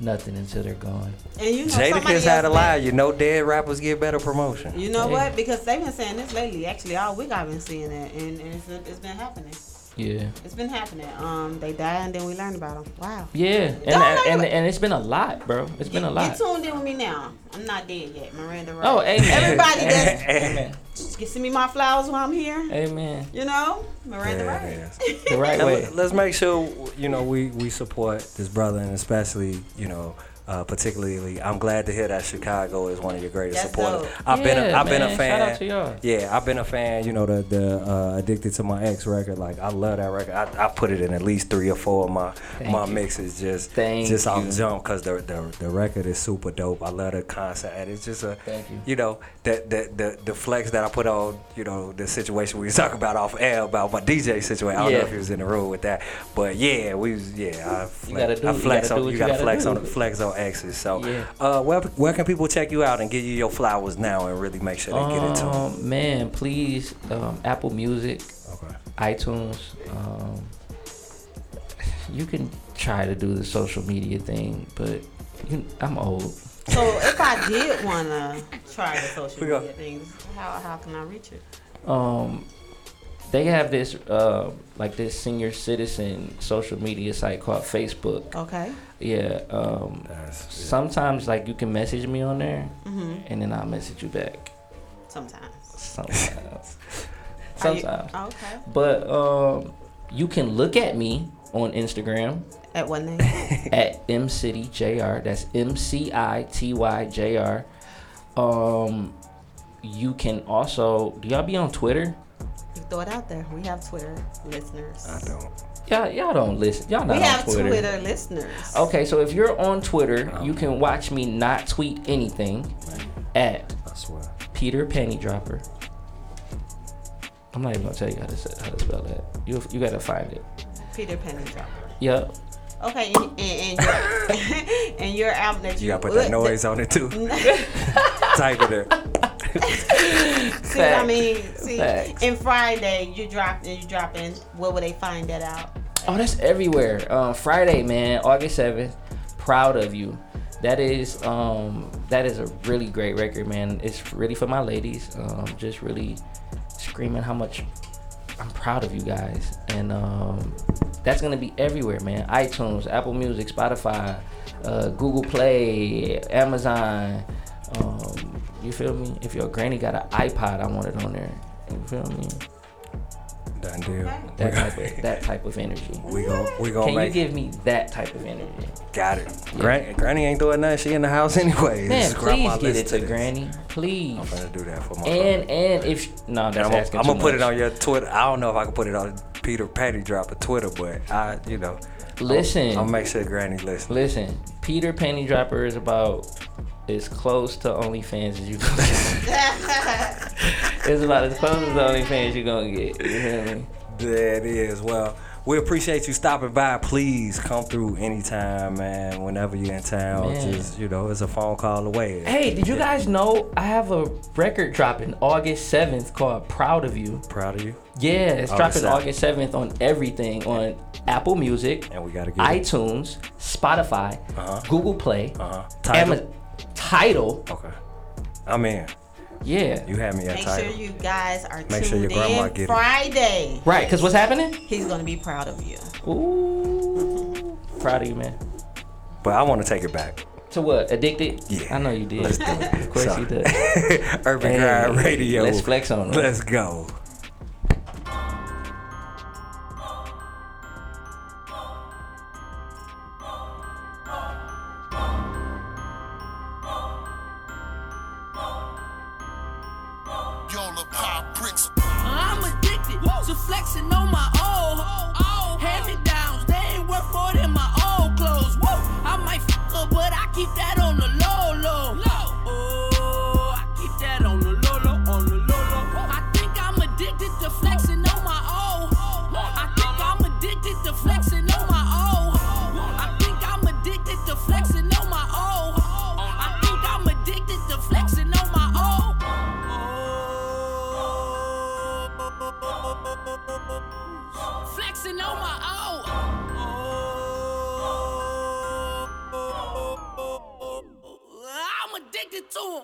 nothing until they're gone. And you know somebody Jadakiss had a lie. You know, dead rappers get better promotion. You know Hey. what? Because they've been saying this lately. Actually, all week I've been seeing that, and, and it's, it's been happening. Yeah. It's been happening. Um, they die and then we learn about them. Wow. Yeah, and Don't and, and it's been a lot, bro. It's been a You lot. tuned in with me now. I'm not dead yet, Miranda. Rice. Oh, amen. Everybody (laughs) that's Amen. you send me my flowers while I'm here. Amen. You know, Miranda Yeah, Rice. it is. The right way. let- Let's make sure you know we we support this brother, and especially you know. Uh, particularly, I'm glad to hear that Chicago is one of your greatest That's supporters. dope. I've been a, Yeah, I've been a fan. Shout out to y'all. Yeah, I've been a fan. You know the the uh, addicted to my ex record. Like I love that record. I, I put it in at least three or four of my Thank my you. mixes just Thank just off jump because the, the the record is super dope. I love the concept and it's just a Thank you. you know the the the, the flex that I put on you know the situation we was talking about off air about my DJ situation. I don't know if he was in the room with that, but yeah, we was yeah. I flex, gotta do- I you gotta on do what you you gotta, gotta flex do. on flex on X's. So Yeah. uh, where where can people check you out and give you your flowers now and really make sure they get into them? Um, man, please, um, Apple Music, Okay. iTunes. Um, (laughs) you can try to do the social media thing, but you, I'm old. So (laughs) if I did wanna try the social media things, how how can I reach it? Um, they have this uh, like this senior citizen social media site called Facebook. Okay. Yeah. Um, That's- sometimes like you can message me on there, Mhm. and then I'll message you back. Sometimes. Sometimes. (laughs) Are you- Sometimes. okay. But um, you can look at me on Instagram At what name? (laughs) at mcityjr. That's M C I T Y J R. Um, you can also. Do y'all be on Twitter? You throw it out there. We have Twitter listeners. I don't. Y'all, y'all don't listen. Y'all not we on have Twitter. Twitter. listeners. Okay, so if you're on Twitter, you can watch me not tweet anything at I swear. Peter Panty Dropper. I'm not even gonna tell you how to say, how to spell that. You you gotta find it. Peter Penny Dropper. Yep. Okay, and, and, and, your, (laughs) and your album that you You gotta put that noise on it too. (laughs) Type it there. (laughs) See what I mean? See, and Friday you drop and you drop in. Where will they find that out? Oh, that's everywhere. Um, Friday, man, August seventh. Proud of you. That is um that is a really great record, man. It's really for my ladies. Um, just really screaming how much I'm proud of you guys, and um, that's gonna be everywhere, man. iTunes, Apple Music, Spotify, uh, Google Play, Amazon. Um, you feel me? If your granny got an iPod, I want it on there. You feel me? Done deal. That type of that type of energy. (laughs) We gon' we gon' Can you give me that type of energy? got it. Granny, Granny ain't doing nothing. She in the house (laughs) anyway. Man, please get it to this. Granny. Please. I'm gonna do that for my. And and if no, And that's I'm, asking I'm too gonna put it on your Twitter. I don't know if I can put it on Peter Patty Drop of Twitter, but I, you know, Listen. I'll, I'll make sure Granny listen. Listen, Peter Penny Dropper is about as close to OnlyFans as you gonna get. (laughs) it's about as close as OnlyFans you're gonna get. You hear me? That is. Well, we appreciate you stopping by. Please come through anytime, man. Whenever you're in town, Man. just you know, it's a phone call away. Hey, did you guys know I have a record dropping August 7th called Proud of You? Proud of you. Yeah, it's August dropping 7th. August 7th on everything on Apple Music, And we gotta get it. iTunes, Spotify, Uh-huh. Google Play, Uh-huh. Title? Okay. I'm in. Yeah. You have me at Make title. sure you guys are Make sure tuned your grandma in get it. Friday. Right, because what's happening? He's gonna be proud of you. Ooh. Proud of you, man. But I want to take it back. To what? Addicted? Yeah. I know you did. Let's do it. Of course So- you did. (laughs) Urban Hey, Grind Radio. let's flex on on 'em. Let's go.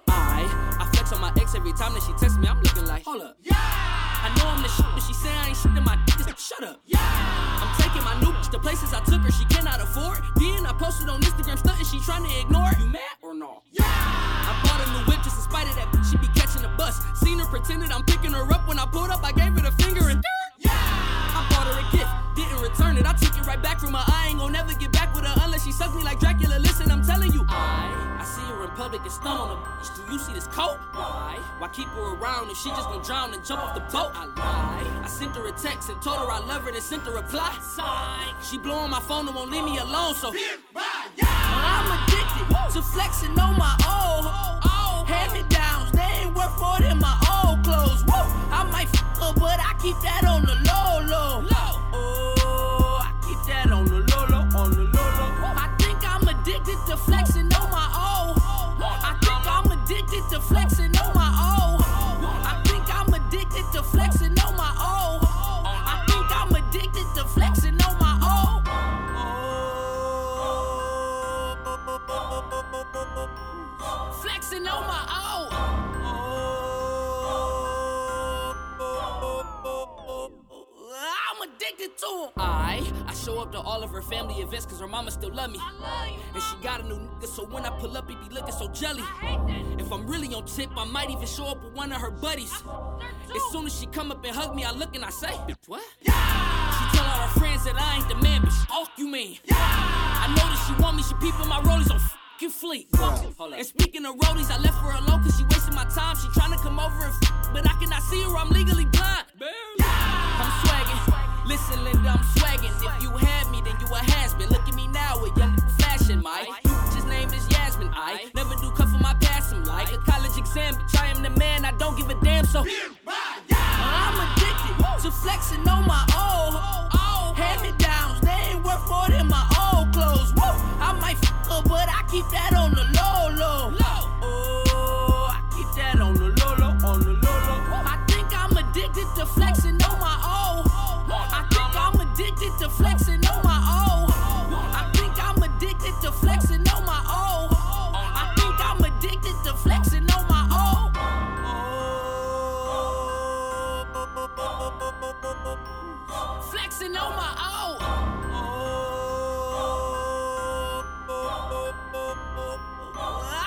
I, I flex on my ex every time that she texts me. I'm looking like, hold up. Yeah. I know I'm the shit, but she say I ain't shit to my dick. Shut up. Yeah. I'm taking my new bitch to places I took her she cannot afford. Then I posted on Instagram stunting she trying to ignore. You mad or no? Yeah. I bought a new whip just in spite of that bitch. She be catching a bus. Seen her pretended I'm picking her up. When I pulled up, I gave her the finger and. Yeah. I bought her a gift, didn't return it. I took it right back from her. Public and stun on the. Do you see this coat? Why? Why keep her around if she just gon' drown and jump off the boat? I lied. I sent her a text and told her I love her, then sent her a reply. Sign. She blowing my phone and won't leave me alone, so. I'm addicted to flexing on my old hand me downs. They ain't worth more than my old clothes. Woo! I might fuck her, but I keep that on the low, low. Addicted to him. I I show up to all of her family events cause her mama still love me. And she got a new nigga, so when I pull up, he be looking so jelly. If I'm really on tip, I might even show up with one of her buddies. As soon as she come up and hug me, I look and I say, What? Yeah! She tell all her friends that I ain't the man, bitch. Oh, you mean? I know that she want me, she peeping my rollies on fucking fleet. And speaking of rollies, I left her alone cause she wasting my time. She trying to come over and f- but I cannot see her, I'm legally blind. Yeah. I'm swagging. Listen, Linda, I'm swagging. If you had me, then you a has been. Look at me now with young fashion, my His name is Yasmin. I never do cut for my passing like a college exam, bitch. I am the man, I don't give a damn. So I'm addicted to flexing on my old hand me downs. They ain't worth more than my old clothes. Woo! I might f her, but I keep that on the low, low. Flexing on my old. I think I'm addicted to flexing on my old. I think I'm addicted to flexing on my old. Flexing on my own.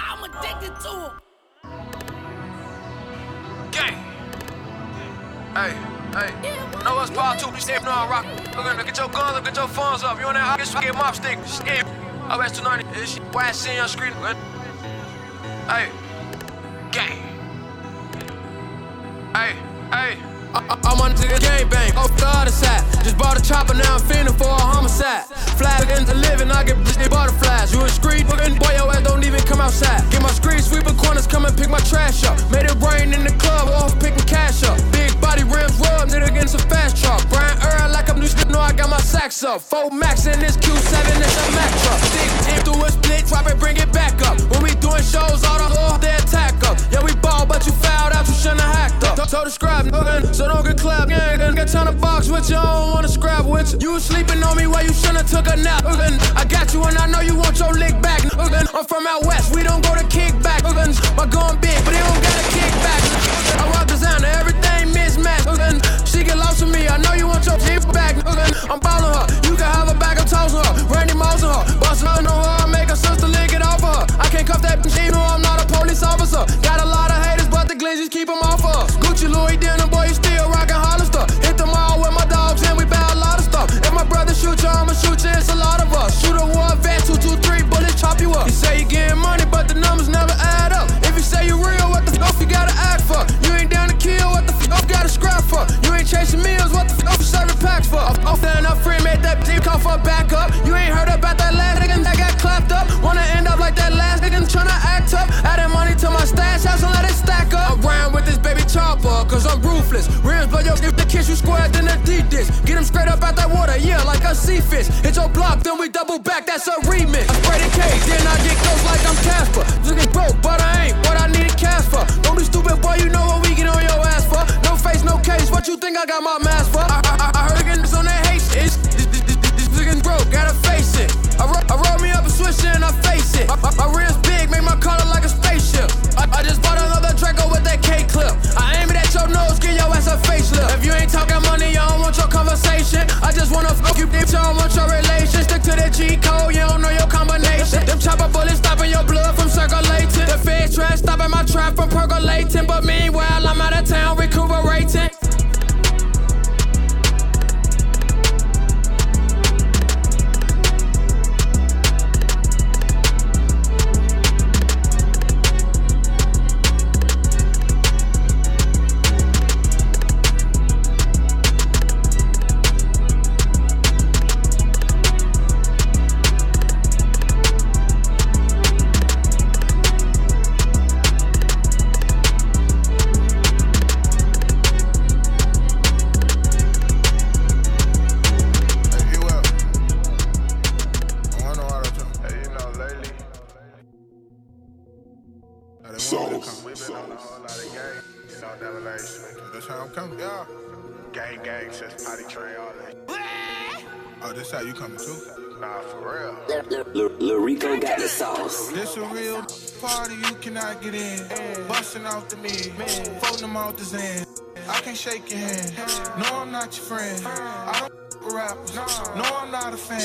I'm addicted to him. Gang. Hey, hey. Know us part two, step no rock. Look at get your guns, look at your phones up. You on that? Guess get mop stick. Shit. I was 290. This shit. Why I see on screen? Hey. Gang. Hey, hey. I'm on to the game bang, off the other side. Just bought a chopper, now I'm feeling for a homicide. Fly against the living, I get they butterflies. You a street looking boy, your ass don't even come outside. Get my screen sweeper corners, come and pick my trash up. Made it rain in the club, off picking cash up. Big body rims rub, nigga getting some fast truck. Brian Earl like I'm new know I got my sacks up. Four max in this Q7, it's a Mack truck. Stick in through a split, drop it, bring it back up. When we doing shows, all the hoes they attack up. Yeah, we ball, but you fouled out, you shouldn't have hacked up. So describe, so don't get clapped, gang. Get ton of box with you, I don't wanna scrap with you. You was sleeping on me while you shouldn't took a nap. I got you and I know you want your lick back. I'm from out west, we don't go to kickback. My gun big, but they don't got a kickback. I rock designer, everything mismatched. She get lost with me, I know you want your jeep back. I'm ballin' her, you can have a bag of toast her. Randy Moss on her, bustin' on her, I make her sister lick it off of her. I can't cuff that you know I'm not a police back up. You ain't heard about that last nigga that got clapped up. Wanna end up like that last nigga tryna act up. Adding money to my stash house so let it stack up. Round with this baby chopper, cause I'm ruthless. Rims blow your if the kiss you square, then the deep dish. Get him straight up out that water, yeah, like a sea fish. Hit your block, then we double back, that's a remix. I spray the cake, then I get close like I'm Casper. Looking broke, but I ain't what I need a cash for. Don't be stupid, boy, you know what we get on your ass for. No face, no case, what you think I got my mask for? I, I, I heard clip. I aim it at your nose, give your ass a facelift. If you ain't talking money, I don't want your conversation. I just wanna fuck you, bitch, I don't want your relation. Stick to the G code, you don't know your combination. Them chopper bullets stopping your blood from circulating. The feds trash stopping my trap from percolating. But meanwhile, I'm out of town recuperating. A real party you cannot get in. Busting out the mid, folding them out the zen. I can't shake your hand. No, I'm not your friend. I don't with rappers. No, I'm not a fan.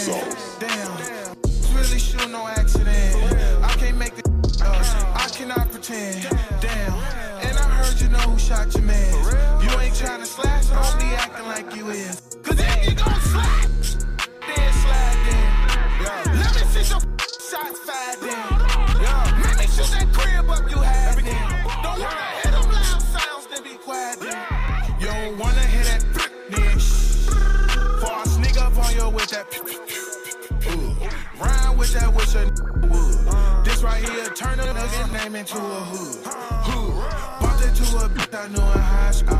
Damn. Really sure no accident. I can't make the up. I cannot pretend. Damn. And I heard you know who shot your man. You ain't trying to slash, don't be acting like you is. Cause then you gon' slide. Then slide then. Let me see some shots fired then. That. Rhyme with that wish a would. This right here turn a nigga name into a hood. Hood. Bumped into a bitch I knew in high school.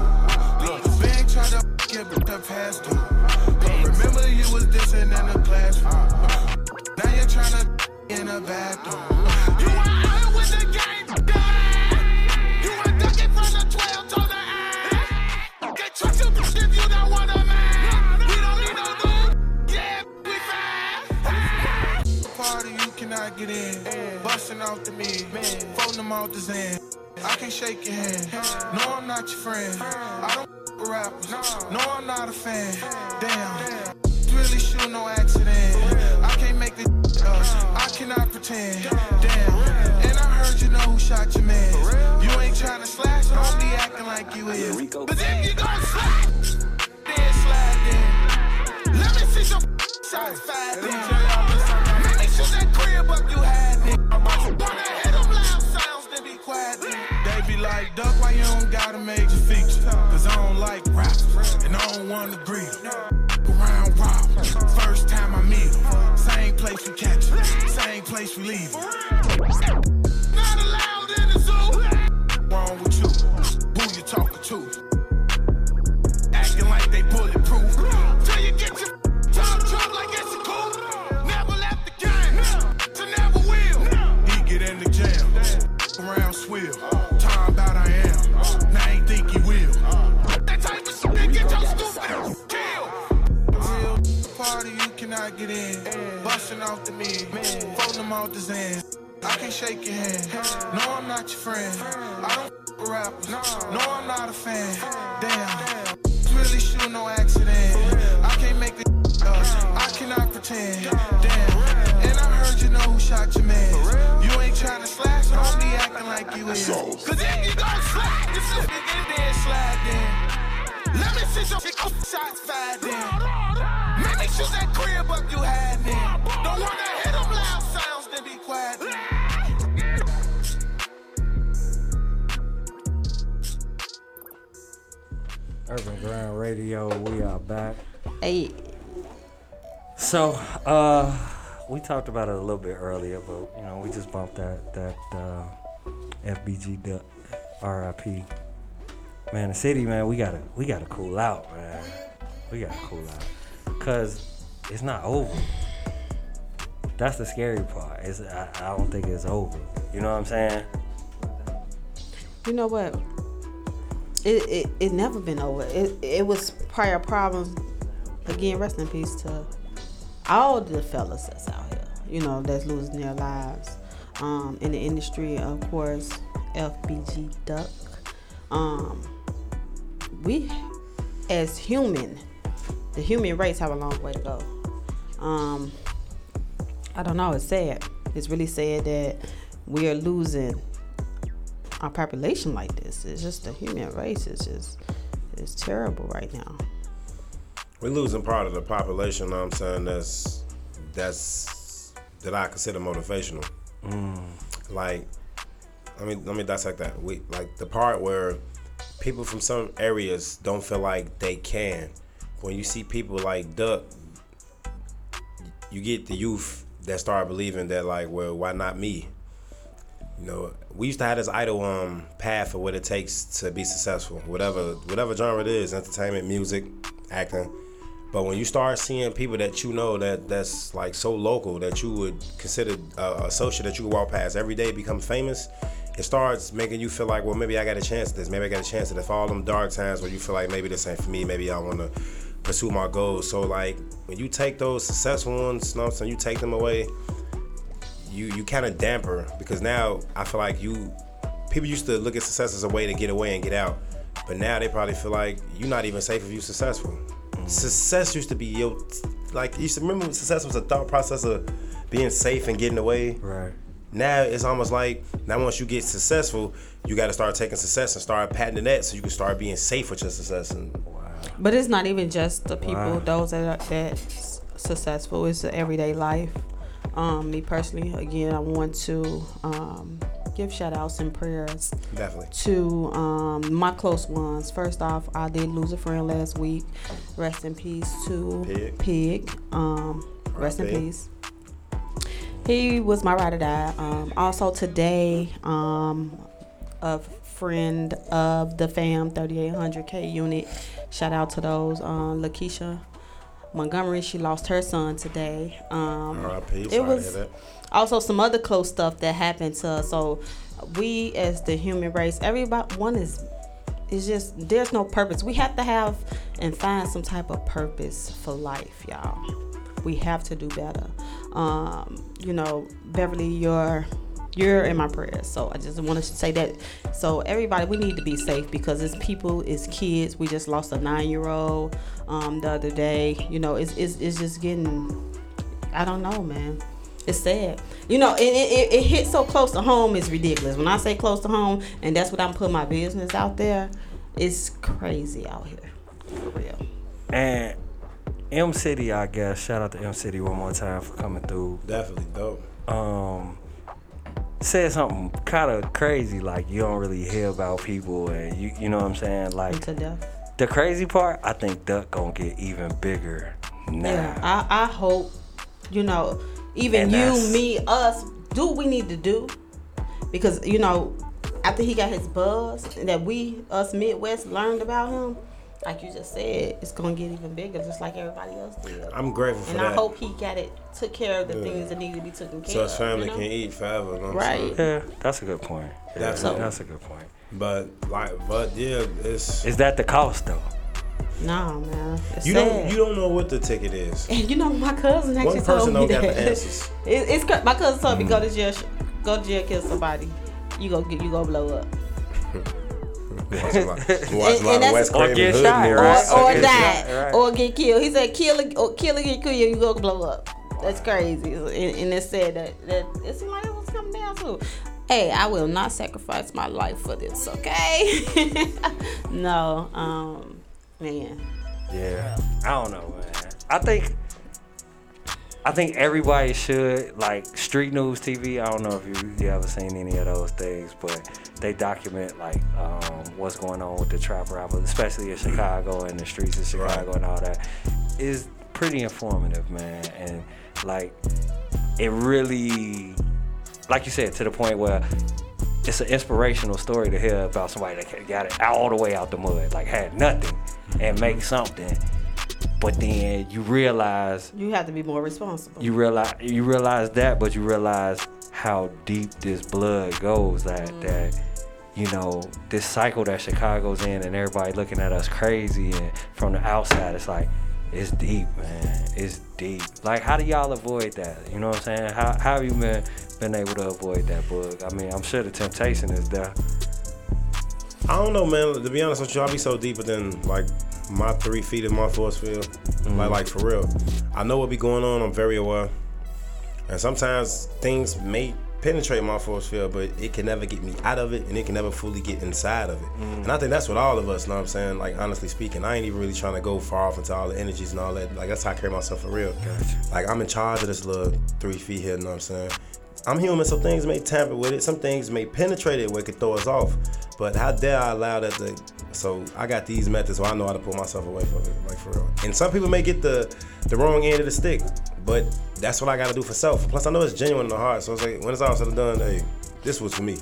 Look, Bang tried to get up past due. Remember you was dissing in the classroom. Now you're trying to in the bathroom. You out with the game. Party you cannot get in. Busting out the mid. Folding them out the zen. I can't shake your hand. No, I'm not your friend. I don't f- with rappers. No, I'm not a fan. Damn. It's really sure no accident. I can't make the up. I cannot pretend. Damn. And I heard you know who shot your man. You ain't trying to slash, don't be acting like you is. But then you gon' slide. Then slide then. Let me see some (laughs) shots wanna greet 'em. Around Rob, first time I meet. Same place we catch 'em, same place we leave 'em. Not allowed in the zoo. Wrong with you? Who you talking to? Get in. Busting off the mid, folding them out the zen. I can't shake your hand. No, I'm not your friend. I don't f- with rappers. No, I'm not a fan. Damn. Really shoot no accident. I can't make the up. I cannot pretend. Damn. And I heard you know who shot your man. You ain't trying to slash, don't be acting like you is. Cause then you gon' slide. This is nigga then slide then. Let me see some shots fired then. Let me that crib up you had then. Don't wanna hear them loud sounds, then be quiet. Urban Grind Radio, we are back. Hey. So, uh, we talked about it a little bit earlier, but you know, we just bumped that that uh, FBG Duck, RIP. Man, the city, man, we gotta we gotta cool out, man. We gotta cool out, cause it's not over. That's the scary part. It's I, I don't think it's over. You know what I'm saying? You know what? It it, it never been over. It it was prior problems. Again, rest in peace to all the fellas that's out here. You know, that's losing their lives. Um, in the industry, of course, FBG Duck. Um, we as human, the human race have a long way to go. Um, I don't know. It's sad. It's really sad that we are losing our population like this. It's just the human race. is just it's terrible right now. We're losing part of the population. You know what I'm saying that's that's that I consider motivational. Like, let me let me dissect that. We like the part where people from some areas don't feel like they can. When you see people like Duck, you get the youth that start believing that like, well, why not me? You know, we used to have this idol um path of what it takes to be successful, whatever whatever genre it is, entertainment, music, acting. But when you start seeing people that you know that that's like so local that you would consider uh, a social that you could walk past every day become famous, it starts making you feel like, well, maybe I got a chance at this. Maybe I got a chance at this. All them dark times where you feel like maybe this ain't for me. Maybe I want to pursue my goals. So like when you take those successful ones, you know what I'm saying, you take them away, you you kind of damper because now I feel like you people used to look at success as a way to get away and get out, but now they probably feel like you're not even safe if you're successful. Mm-hmm. Success used to be your like you used to remember success was a thought process of being safe and getting away. Right. Now it's almost like now once you get successful, you got to start taking success and start patenting that so you can start being safe with your success and But it's not even just the people, Wow. those that are that's successful. It's the everyday life. Um, me personally, again, I want to um, give shout outs and prayers definitely. to um, my close ones. First off, I did lose a friend last week. Rest in peace to Pig. Pig. Um, rest in peace. He was my ride or die. Um, also today, um, a friend of the fam 3800K unit. Shout out to those. Um, Lakeisha Montgomery, she lost her son today. Um, R.I.P.. It was also some other close stuff that happened to us. So we as the human race, everybody one is it's just there's no purpose. We have to have and find some type of purpose for life, y'all. We have to do better. Um, you know, Beverly, you're you're in my prayers. So I just want to say that. So everybody, we need to be safe because it's people, it's kids. We just lost a nine-year-old um, the other day. You know, it's, it's it's just getting. I don't know, man. It's sad. You know, it, it, it, it hits so close to home, it's ridiculous. When I say close to home, and that's what I'm putting my business out there, it's crazy out here. For real. And M City, I guess. Shout out to M City one more time for coming through. Definitely dope. Um, said something kind of crazy, like you don't really hear about people, and you you know what I'm saying, like the crazy part. I think Duck gonna get even bigger now. Yeah, I, I hope, you know, even And you, me, us, do what we need to do. Because, you know, after he got his buzz, that we, us Midwest, learned about him, like you just said, it's going to get even bigger, just like everybody else did. I'm grateful for and that. And I hope he got it, took care of the Yeah. things that need to be taken care so of. So his family you know? can eat forever. You know I'm Right. saying? Yeah, that's a good point. Yeah, That's that's a good point. But like, but yeah, it's. Is that the cost though? No, man. It's You sad. don't. You don't know what the ticket is. And you know, my cousin actually One person told me don't got that. the answers. (laughs) It, it's my cousin told me go to mm. jail, go to jail, kill somebody. You go get, you go blow up. Watch a lot, watch a And- lot of that's- West Or Craven get hood shot, movies. right? or, or Okay, die, yeah, right. or get killed. He said, kill, or, or kill or get killed, you go blow up. That's crazy. And, and it said that that it seemed like it was coming down to. Hey, I will not sacrifice my life for this. Okay? (laughs) no, um, man. Yeah, I don't know, man. I think I think everybody should like street news TV. I don't know if you, you ever seen any of those things, but they document like um, what's going on with the trap rappers, especially in Chicago and the streets of Chicago and all that. Is pretty informative, man, and like it really, like you said, to the point where it's an inspirational story to hear about somebody that got it all the way out the mud, like had nothing, and make something. But then you realize You have to be more responsible. you realize you realize that, but you realize how deep this blood goes. That Mm. that you know this cycle that Chicago's in, and everybody looking at us crazy, and from the outside, it's like it's deep, man. It's deep. Like, how do y'all avoid that? You know what I'm saying? How how have you been been able to avoid that bug? I mean, I'm sure the temptation is there. I don't know, man. To be honest with you, I'll be so deep within like my three feet in my force field. Like, mm-hmm. like for real. I know what be going on. I'm very aware. And sometimes things may penetrate my force field, but it can never get me out of it, and it can never fully get inside of it. Mm. And I think that's what all of us. Know what I'm saying? Like honestly speaking, I ain't even really trying to go far off into all the energies and all that. Like that's how I carry myself for real. Like I'm in charge of this little three feet here. Know what I'm saying? I'm human, so things may tamper with it. Some things may penetrate it where it could throw us off. But how dare I allow that to? So I got these methods, where I know how to pull myself away from it, like for real. And some people may get the the wrong end of the stick, but that's what I got to do for self. Plus, I know it's genuine in the heart. So it's like when it's all said and done, hey, this was for me.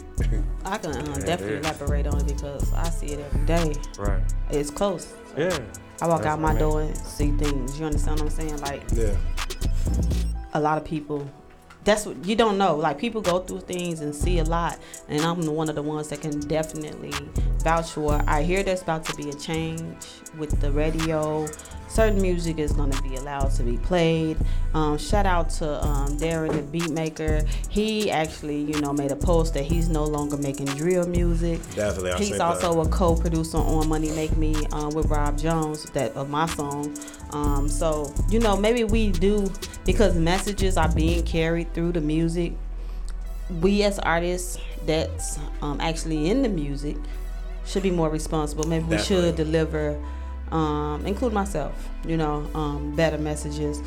I can uh, it definitely is. elaborate on it because I see it every day. Right. It's close. Yeah. I walk That's out my I mean. door and see things. You understand what I'm saying? Like yeah. a lot of people. That's what you don't know. Like people go through things and see a lot, and I'm one of the ones that can definitely vouch for. I hear there's about to be a change with the radio. Certain music is going to be allowed to be played. Um, shout out to um, Darren, the beat maker. He actually, you know, made a post that he's no longer making drill music. Definitely, I He's also that. a co-producer on Money Make Me um, with Rob Jones that of my song. Um, so you know maybe we do because messages are being carried through the music. We as artists that's um, actually in the music should be more responsible. Maybe we should deliver, um, include myself. You know, um, better messages.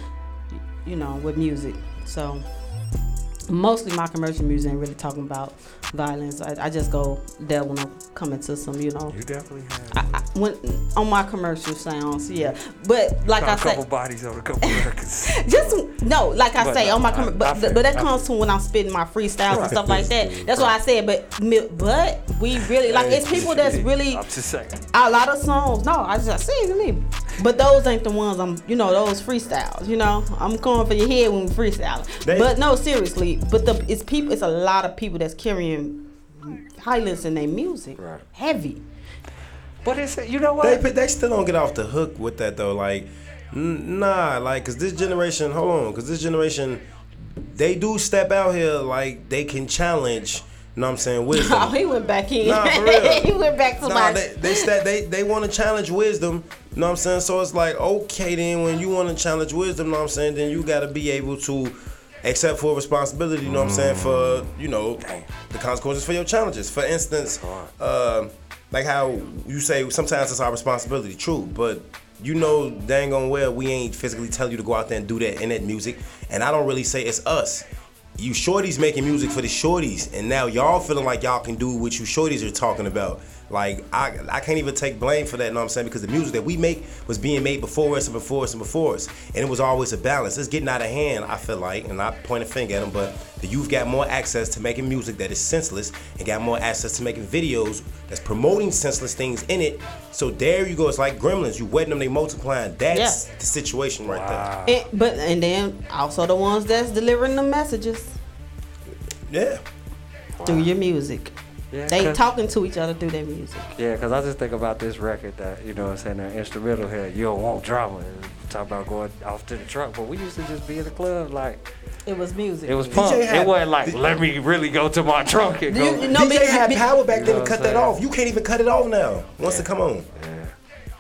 You know, with music. So mostly my commercial music ain't really talking about violence. I, I just go there when I'm coming to some, you know. You definitely have. I, I, when on my commercial sounds, yeah. But like Got I a couple said, bodies on a couple (laughs) records. just no, like I But say no, on my I- com- I but feel- but that I comes to when I'm spitting my freestyles and stuff like that. (laughs) That's why I said. But but we really like it's people that's really I'm just saying. a lot of songs. No, I just I see it me. But those ain't the ones I'm. You know those freestyles. You know I'm going for your head when we freestyle. They- But no, seriously. But the it's people. It's a lot of people that's carrying violence in their music. Right. Heavy. But it's you know They what? but they still don't get off the hook with that though. Like, n- nah, like, cause this generation, hold on, cause this generation, they do step out here like they can challenge. You know what I'm saying? Wisdom. Oh, (laughs) he went back in. Nah, for (laughs) real. he went back to Nah, my. they they sta- they, they want to challenge wisdom. You know what I'm saying? So it's like, okay, then when you want to challenge wisdom, you know what I'm saying? Then you got to be able to accept full responsibility. You know what I'm saying? For you know the consequences for your challenges. For instance, uh, like how you say sometimes it's our responsibility. True, but you know dang on well we ain't physically telling you to go out there and do that in that music. And I don't really say it's us you shorties making music for the shorties, and now y'all feeling like y'all can do what you shorties are talking about. Like I, I can't even take blame for that. You know what I'm saying? Because the music that we make was being made before us and before us and before us, and it was always a balance. It's getting out of hand. I feel like, and I point a finger at them, but the youth got more access to making music that is senseless, and got more access to making videos that's promoting senseless things in it. So there you go. It's like gremlins. You wetting them, they multiplying. That's the situation right And, but and then also the ones that's delivering the messages there. Yeah. through your music. Yeah, they 'cause- talking to each other through their music. Yeah, because I just think about this record that, you know what I'm saying, the instrumental here, You Don't Want Drama. Talk about going off to the truck, but we used to just be in the club like, It was music. it was punk. It wasn't like, let me really go to my trunk and go. You- you know, DJ but- had power back You then to cut I'm that off. You can't even cut it off now. Once it come on. Yeah.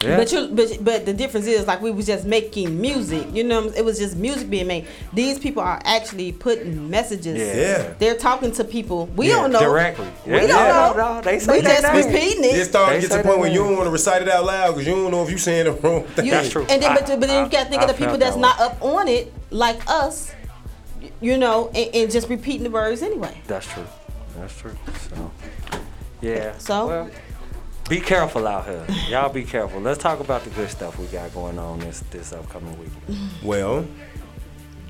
But you, but but the difference is like we was just making music. You know, it was just music being made. These people are actually putting messages. Yeah. Yeah. They're talking to people. We Yeah, don't know directly. We don't yeah, know. no, no, they say we that just name. repeating It it. started They to get to the point that where you don't want to recite it out loud because you don't know if you're saying the wrong thing. You- That's true. And then, I- but, but then I- you got to think I of the people that's that not up on it, like us. You know, and, and just repeating the words anyway. That's true. That's true. So, yeah. So? Well, be careful out here. Y'all be careful. Let's talk about the good stuff we got going on this this upcoming week. Well,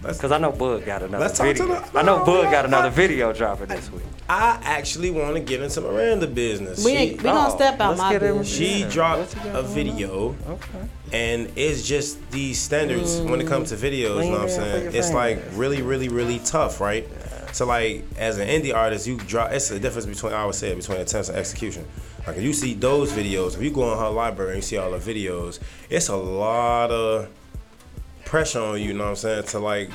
Because I know Bug got another let's talk to video. the- I know no, Bug got another no. video dropping this week. I actually want to get into Miranda business. We She- ain't, we gonna Oh, step out my business. She Yeah. dropped What you got a video, Okay. and it's just these standards when it comes to videos. You know what I'm Lean in for saying? your It's like really, really, really tough, right? So like as an indie artist, you drop. It's the difference between I would say between attempts and execution. Like if you see those videos, if you go on her library and you see all the videos, it's a lot of pressure on you. You know what I'm saying? To like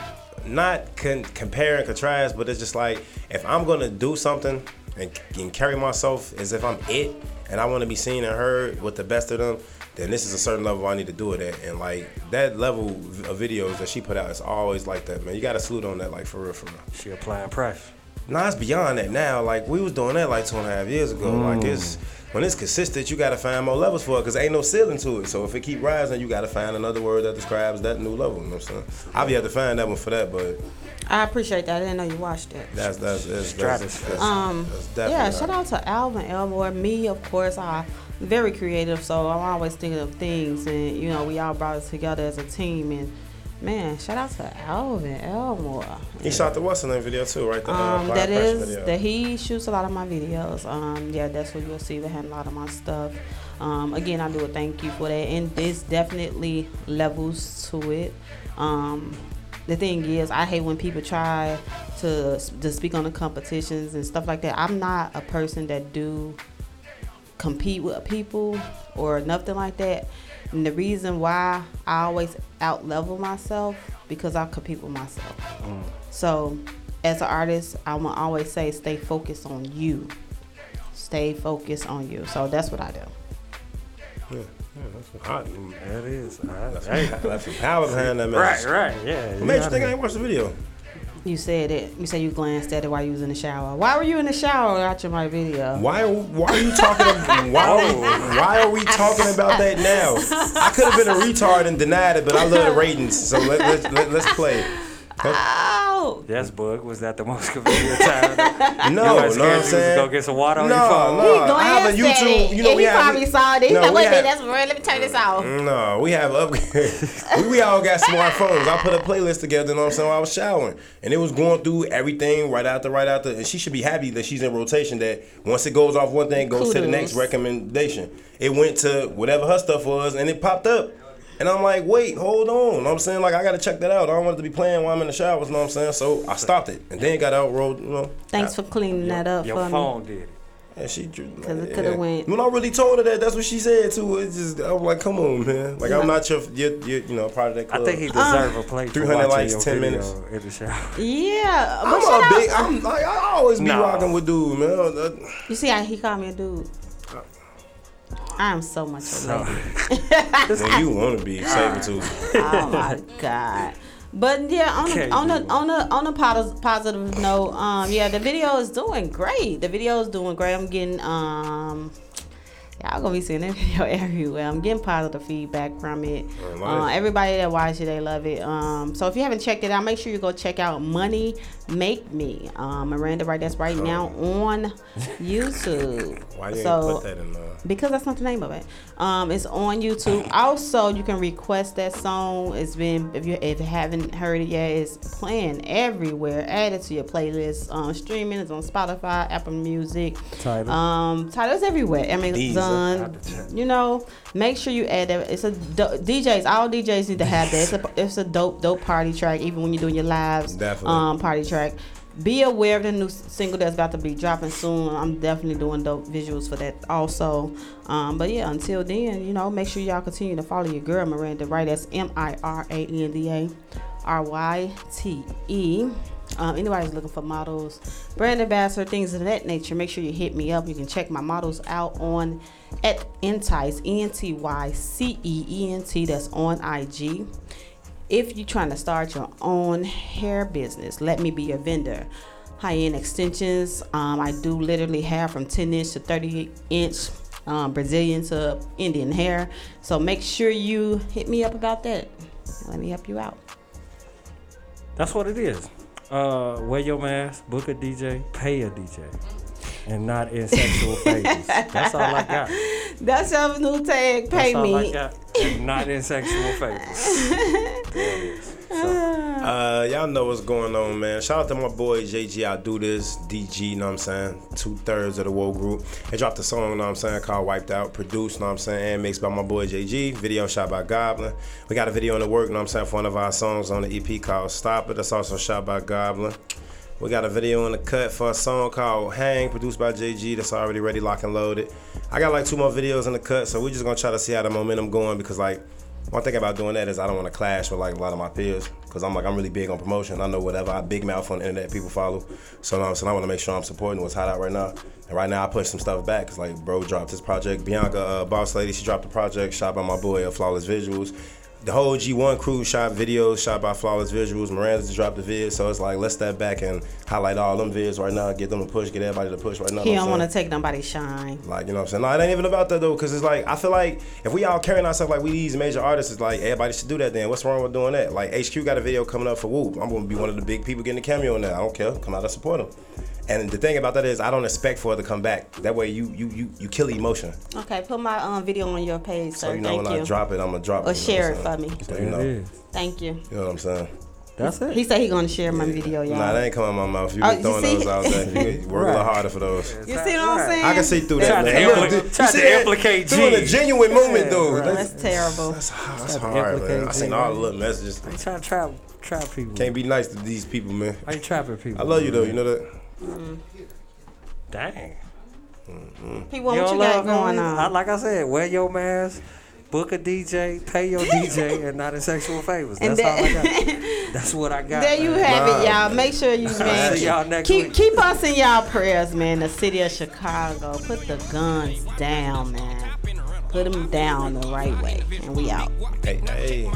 not con- compare and contrast, but it's just like if I'm gonna do something and, and carry myself as if I'm it, and I want to be seen and heard with the best of them, then this is a certain level I need to do it at. And like that level of videos that she put out is always like that, man. You gotta salute on that, like for real, for real. She applying pressure. Nah, it's beyond that now. Like we was doing that like two and a half years ago. Like Mm. it's when it's consistent, you gotta find more levels for it because ain't no ceiling to it. So if it keep rising, you gotta find another word that describes that new level. You know what I'm saying? I'll be have to find that one for that, but I appreciate that. I didn't know you watched it. that's that's that's, that's, that's, Um, that's yeah, shout out to Alvin Elmore. Me, of course, I very creative, so I'm always thinking of things, and you know, we all brought it together as a team. And man, shout out to Alvin Elmore. He shot the what's name video too, right? The, uh, Um, that video. that he shoots a lot of my videos. Um, yeah, that's what you'll see behind a lot of my stuff. Um, again, I do a thank you for that, and this definitely levels to it. Um, the thing is, I hate when people try to to speak on the competitions and stuff like that. I'm not a person that do compete with people or nothing like that. And the reason why I always out level myself because I compete with myself. Mm. So, as an artist, I'm gonna always say, stay focused on you. Stay focused on you. So that's what I do. Yeah, yeah, that's what I do. That is. That's, Hey. that's some power behind that Right, message. right, yeah, What made you think I ain't watched the video? You said it. You said you glanced at it while you was in the shower. Why were you in the shower watching my video? Why? Why are you talking? About, (laughs) why? We, why are we talking about that now? I could have been a retard and denied it, but I love the ratings, so let, let's let, let's play. Oh. Yes, Bug. Was that the most convenient time? (laughs) No, you know weren't what I'm you was saying? Go get some water on No, your phone. no. I have a glanced at YouTube. it, You know, and we he have. probably saw it. He's no, like, wait a have- that's real. Let me turn this off. No, we have upgrades. (laughs) we, we all got smartphones. I put a playlist together, you know what I'm saying, while I was showering. And it was going through everything right after, right after. And she should be happy that she's in rotation, that once it goes off one thing, it goes to the next recommendation. It went to whatever her stuff was, and it popped up. And I'm like, wait, hold on. You know what I'm saying? Like, I got to check that out. I don't want it to be playing while I'm in the showers, you know what I'm saying? So I stopped it. And then it got outrolled, you know. Thanks for cleaning that up Your for phone me. did it. Yeah, she drew. Because it could have went. When I really told her that, that's what she said too. It's just, I'm like, come on, man. Like, I'm not your, your, your you know, part of that club. I think he deserve a plate 300 likes, your 10 minutes. in the shower. Yeah. I'm shout a big, I'm like, I always be Nah. rocking with dude, man. Uh, You see how he called me a dude? I am so much a lady. When you want to be saber tooth. oh my god. But yeah, on Can't a, on a on a on a positive note, um, yeah, the video is doing great. The video is doing great. I'm getting um, y'all gonna be seeing that (laughs) video everywhere. I'm getting positive feedback from it. Uh, everybody that watches it, they love it. Um, so if you haven't checked it out, make sure you go check out Money Make Me. Um, Miranda, right? That's right now on (laughs) YouTube. Why you so, ain't put that in uh because that's not the name of it. Um, it's on YouTube. (coughs) Also, you can request that song. It's been if you if you haven't heard it yet, it's playing everywhere. Add it to your playlist. Um, streaming is on Spotify, Apple Music, Tidal. um, titles everywhere. Amazon. You know, make sure you add that. It's a do- DJs. All DJs need to have that. It's a it's a dope dope party track. Even when you're doing your lives, Definitely. um, party track. Be aware of the new single that's about to be dropping soon. I'm definitely doing dope visuals for that also. Um, but yeah, until then, you know, make sure y'all continue to follow your girl Miranda Ryte. That's M I R A N D A R Y T E. Um, anybody's looking for models, brand ambassador, things of that nature, make sure you hit me up. You can check my models out on at Entyce, E N T Y C E E N T. That's on IG. If you're trying to start your own hair business, let me be your vendor. High end extensions. Um, I do literally hair from 10 inch to 30 inch, um, Brazilian to Indian hair. So make sure you hit me up about that. Let me help you out. That's what it is. Uh, wear your mask, book a DJ, pay a DJ, and not in sexual favors. That's all I got. (laughs) That's your new tag. Pay That's all me. I got. And not in sexual favors. (laughs) It is. Uh, y'all know what's going on, man. Shout out to my boy JG. I do this. DG, you know what I'm saying? Two thirds of the Woe group. They dropped a song, you know what I'm saying, called Wiped Out. Produced, you know what I'm saying, and mixed by my boy JG. Video shot by Goblin. We got a video in the work, you know what I'm saying, for one of our songs on the EP called Stop It. That's also shot by Goblin. We got a video in the cut for a song called Hang, produced by JG. That's already ready, lock and loaded. I got like two more videos in the cut, so we're just gonna try to see how the momentum going because like one thing about doing that is I don't want to clash with like a lot of my peers because I'm like I'm really big on promotion. I know whatever I big mouth on the internet, people follow. So now, so I want to make sure I'm supporting what's hot out right now. And right now I push some stuff back because like bro dropped his project. Bianca, uh, boss lady, she dropped a project. Shot by my boy, uh, Flawless Visuals. The whole G1 crew shot videos, shot by Flawless Visuals. Miranda just dropped the vid, so it's like let's step back and highlight all them vids right now, get them to push, get everybody to push right now. He don't want to take nobody's shine. Like, you know what I'm saying? No, it ain't even about that though, because it's like, I feel like if we all carrying ourselves like we these major artists, it's like everybody should do that then. What's wrong with doing that? Like, HQ got a video coming up for Whoop. I'm gonna be one of the big people getting a cameo in that. I don't care. Come out and support them. And the thing about that is, I don't expect for it to come back. That way, you you you you kill emotion. Okay, put my um, video on your page, sir. So you know Thank when you. I drop it, I'm gonna drop it. Or share it I'm for me. So you know, Thank you. you know what I'm saying? That's it. He said he gonna share my video, y'all. Nah, that ain't coming out my mouth. You Oh, been throwing see? those out there. (laughs) You work a little harder for those. You see what I'm saying? I can see through that. to man. impli- Look, you see to that? implicate Doing a G. genuine moment Yeah, though. right. That's, That's terrible. that's, that's Tried to hard, man. implicate I seen all the little messages. I ain't trying to trap trap people. Can't be nice to these people, man. I ain't trapping people. I love you though. You know that. Dang. Mm-hmm. P1, what don't you got love going on? I, like I said, wear your mask, book a DJ, pay your DJ, (laughs) and not in sexual favors. And That's all I got. (laughs) That's what I got. There you man. have it, y'all. Make sure you man, See y'all next keep week. keep us in y'all prayers, man. The city of Chicago, put the guns down, man. Put them down the right way, and we out. Hey, hey.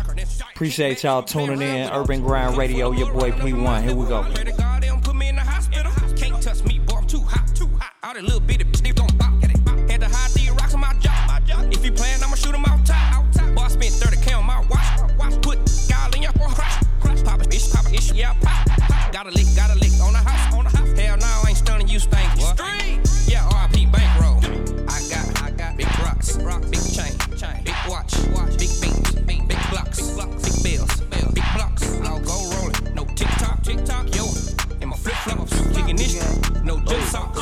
Appreciate y'all tuning in. Urban Grind Radio, your boy P1. Here we go. All that little bitty bitch, they gon' bop. Had to hide the rocks on my job. If he playin', I'ma shoot him out top. Boy, I spent 30k on my watch. Watch, put y'all in your crash. Pop a bitch, pop a issue, yeah, pop. pop. Got a lick, got a lick on the house, on the house. Hell no, I ain't stunning you, stank. Street. Yeah, RIP bankroll. I got, I got big rocks, big rock, big chain, chain, big watch, watch, big beats, big, big blocks, big blocks, big bills, bills, big blocks. I'll go rolling. No TikTok, TikTok, yo. In my flip flops, kicking this, no jump socks.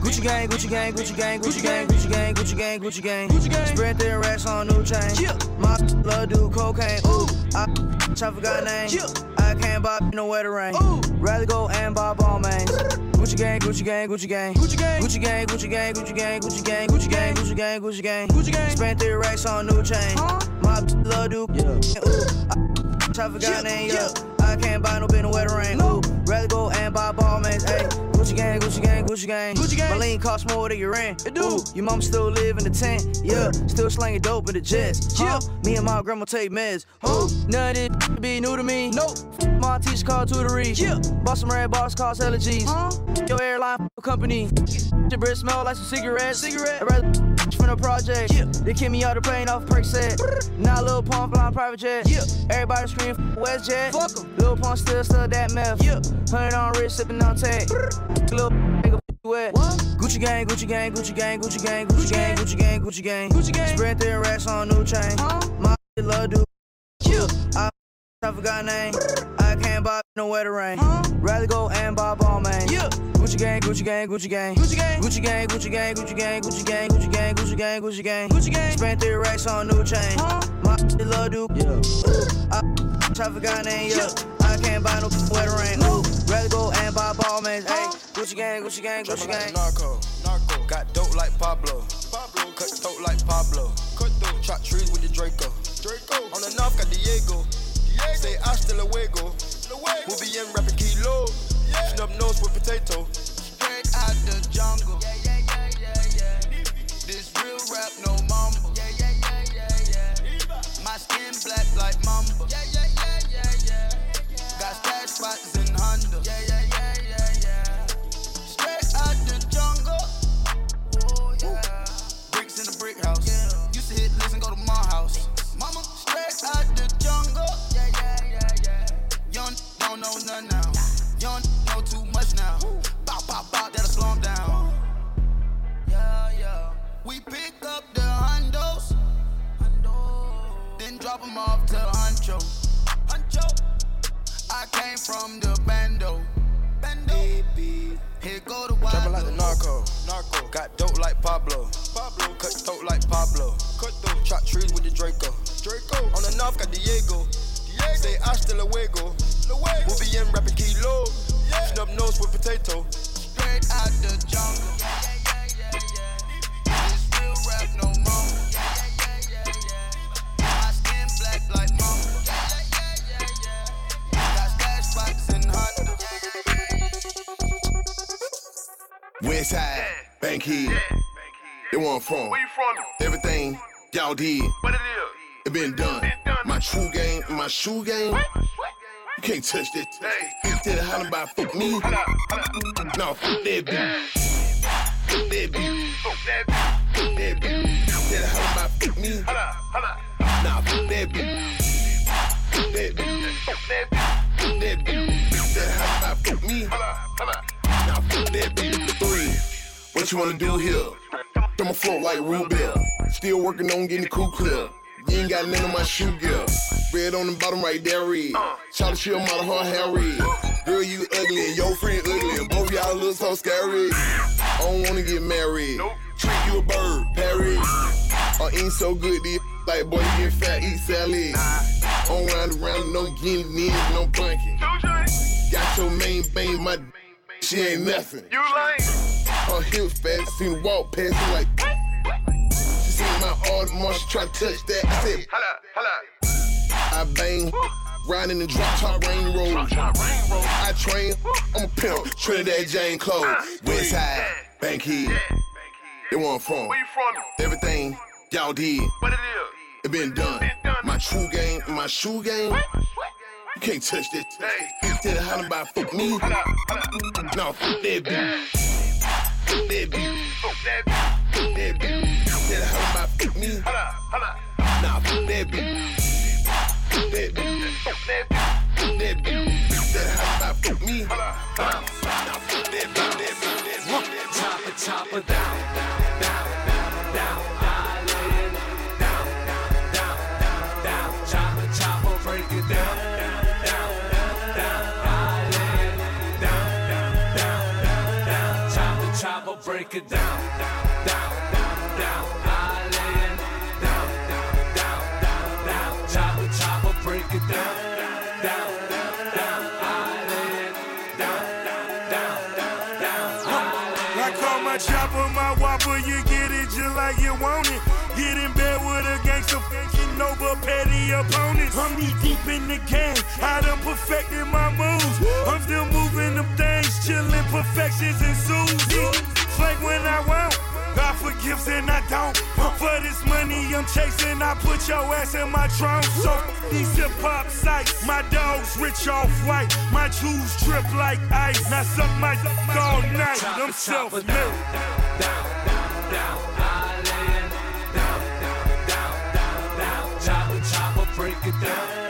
Gucci gang, Gucci gang, Gucci gang, Gucci gang, Gucci gang, Gucci gang, Gucci gang, Gucci gang. Spread their racks on new chain. My love do cocaine. Ooh, I I forgot name. I can't buy no wetter rain. Rather go and buy Balmains. Gucci gang, Gucci gang, Gucci gang, Gucci gang, Gucci gang, Gucci gang, Gucci gang, Gucci gang, Gucci gang, Gucci gang, Gucci gang, Gucci gang. Spent their racks on new chain. My love do. Yeah. Ooh, I forgot name. Yeah. I can't buy no bin no wetter rain. Ooh, rather go and buy Balmains. Hey, Gucci gang, Gucci gang, Gucci gang. Gucci gang. My lean cost more than your rent. It do. Ooh, your mom still live in the tent. Yeah, still slanging dope in the jets. Yeah, me and my grandma take meds. Ooh, none of this be new to me. Nope. My teacher called tutory. Yeah, bought some red bars, cost allergies. Huh? Your airline company. Your breath smell like some cigarettes. Cigarette. I'd rather from the project. Yeah. They kick me out the plane off Percocet. Now Lil Pump flying private jet. Yeah. Everybody scream West Jet. Fuck 'em. Lil Pump still stuck that meth. Yeah. Hundred on wrist, sipping on tag. Lil nigga you at? Gucci gang, Gucci gang, Gucci gang, Gucci gang, Gucci gang, Gucci gang, Gucci gang. Gucci gang. Spread their racks on new chain. Huh? My love dude. Yeah. I, I forgot name. I can't buy no wetter rain. Huh? Rather go and buy Balmain. Yeah. Gucci gang, Gucci gang, Gucci gang. Gucci gang, Gucci gang, Gucci gang, Gucci gang, Gucci gang, Gucci gang, Gucci gang, Gucci gang. Gucci gang. Spent three racks on new chain. Huh? My love dude. Yeah. I I forgot name. Yeah. I can't buy no wetter rain. Ooh. Rather go and buy Balmain. Hey. Gucci gang, Gucci gang, Gucci gang. Narco, narco, got dope like Pablo. Pablo, cut dope like Pablo. Cut dope, chop trees with the Draco. Draco, on the north got Diego. Diego, say hasta luego. Luego, we'll be in rapping kilo. Yeah. Snub nose with potato. Straight out the jungle. Yeah, yeah, yeah, yeah, yeah. This real rap, no mumble. Yeah, yeah, yeah, yeah, yeah. My skin black like mamba. Yeah, yeah, yeah, yeah, yeah. Spots in Honda. Yeah, yeah, yeah, yeah, yeah. Straight out the jungle. Oh, yeah. Bricks in the brick house. Used to hit, listen, go to my house. Mama, straight out the jungle. Yeah, yeah, yeah, yeah. Young don't know none now. Young know too much now. Bop, bop, bop, that'll slow 'em down. Yeah, yeah. We pick up the hundos. Then drop 'em off to came from the bando. Bando. Here go the wild. Trapping like the narco, narco, got dope like Pablo. Pablo, cut dope like Pablo. Cut dope, chop trees with the Draco. Draco, on the north got Diego. Diego, say hasta luego. Luego, we'll be in rapping kilo. Yeah. Snub nose with potato. Straight out the jungle. West Side, Bankhead. They where I'm from. Where you from? Everything y'all did, What it is? it been done. My true game, my shoe game. You can't touch that. Instead of hollering about fuck me. No, fuck that bitch. Fuck that bitch. Fuck that. Fuck that bitch. Instead of hollering about fuck me. Hold up, hold up. Nah, fuck that bitch. Fuck that bitch. Fuck that bitch. Fuck that bitch. Instead of hollering about fuck me. Hold up, hold up. Now fuck that bitch. Three. What you wanna do here? I'ma float like Rubel. Still working on getting the cool clear. You ain't got none of my shoe gear. Red on the bottom right there, red. Shout she a model, her hair red. Girl, you ugly and your friend ugly, and both y'all look so scary. I don't wanna get married. Treat you a bird, parry. Or ain't so good, these like boy, you get fat, eat salad. On round around, no guinea, no bunking. Got your main bang, my she ain't nothing. You lame. Her hips fast, seen her walk past me like. She seen my Audemars, she try to touch that. I said, hold up. I bang, riding the drop top rain road. I train, I'm a pimp, Trinidad James clothes. Ah, West Side, Bankhead. They where I'm from. Where you from? Everything y'all did, What it is? it been done. My true game, my shoe game. You can't touch that. Instead of hollering about fuck me. Hold. No, fuck that bitch. That bitch. That bitch. That bitch. Of about fuck me. Nah, fuck that bitch. Fuck that bitch. Fuck that bitch. Fuck that bitch. Instead of hollering about fuck me. Hold. Nah, fuck that bitch. That bitch. Chopper, chopper, down, down, down, break it down, down, down. Down. I lay it down, down, down. Down, chopper, chopper, break it down, down, down. I lay it down, down, down. I I call my chopper my whopper, you get it just like you want it. Get in bed with a gangster, fucking over petty opponents. I'm knee deep in the game, I done perfected my moves. I'm still moving them things, chillin' perfections ensues. Flake when I want, God forgives and I don't. For this money I'm chasing, I put your ass in my trunk. So these hip hop sites, my dogs rich off white, my jewels drip like ice. Now suck my dick all night, I'm self-made. Chopper, chopper, break it down, down,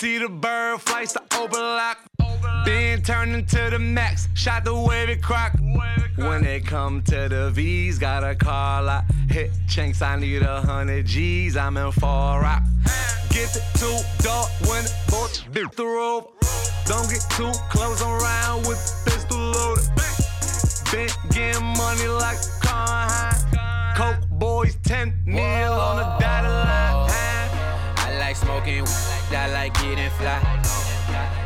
T the bird flights to overlock. Been turning to the max, shot the wavy crock. When it come to the V's, got a car lot. Hit chinks, I need a hundred G's, I'm in far rock. Get two dark when the boat dip the road. Don't get too close around with pistol loaded. Been getting money like car. Coke boys 10 mil on the dotted line. Like smoking, I like getting fly.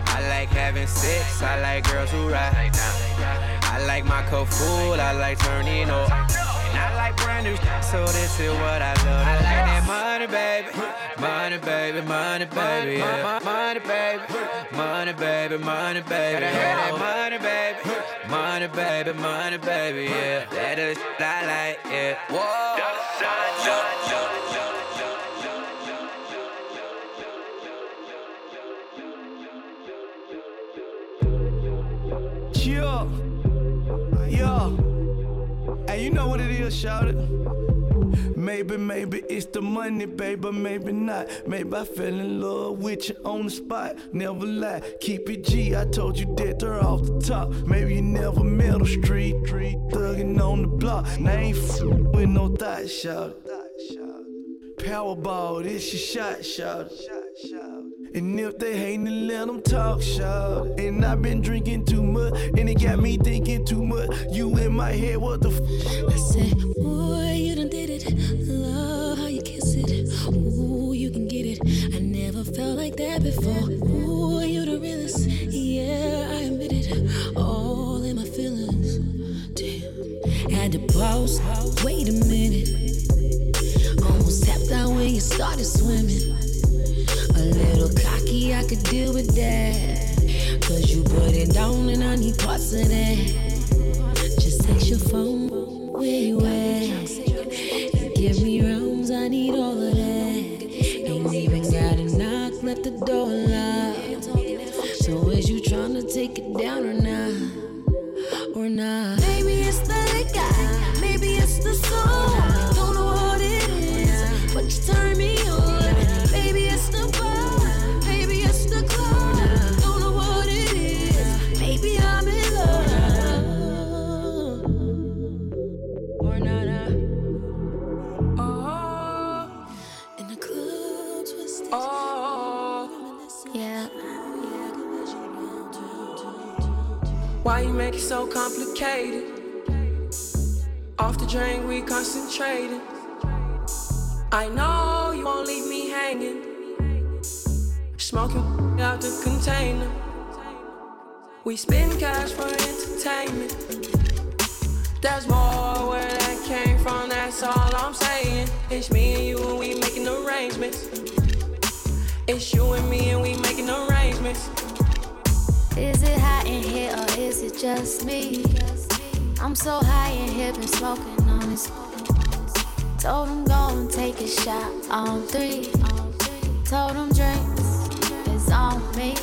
I like having sex, I like girls who ride. I like my cup full, I like turning up. And I like brand new, so this is what I love. I like that money, baby. Money, baby, money, baby. Yeah. Money, baby. Money, baby, money, baby. Gotta that money, baby. Money, baby, money, baby. Yeah. That is I like, yeah. Whoa. Yeah. Yeah. Hey, you know what it is, shout it. Maybe, maybe it's the money, baby, maybe not. Maybe I fell in love with you on the spot. Never lie, keep it G. I told you that they're off the top. Maybe you never met a street, street thugging on the block. Now I ain't f- with no thought, shout it. Powerball, this your shot, shout it. And if they hating, then let them talk, shout. And I've been drinking too much, and it got me thinking too much. You in my head, what the f? I said, boy, you done did it. Love how you kiss it. Ooh, you can get it. I never felt like that before. Ooh, you the realest. Yeah, I admit it. All in my feelings. Damn. Had to pause. Wait a minute. Almost tapped out when you started swimming. Little cocky, I could deal with that. Cause you put it down and I need parts of that. Just text your phone, where you at? Give me rounds, I need all of that. Ain't even got a knock, let the door concentrated. I know you won't leave me hanging. Smoking out the container. We spend cash for entertainment. There's more where that came from, that's all I'm saying. It's me and you and we making arrangements. It's you and me and we making arrangements. Is it hot in here or is it just me? I'm so high in here, been smoking on this. Told him go and take a shot on three. Told him drinks is on me.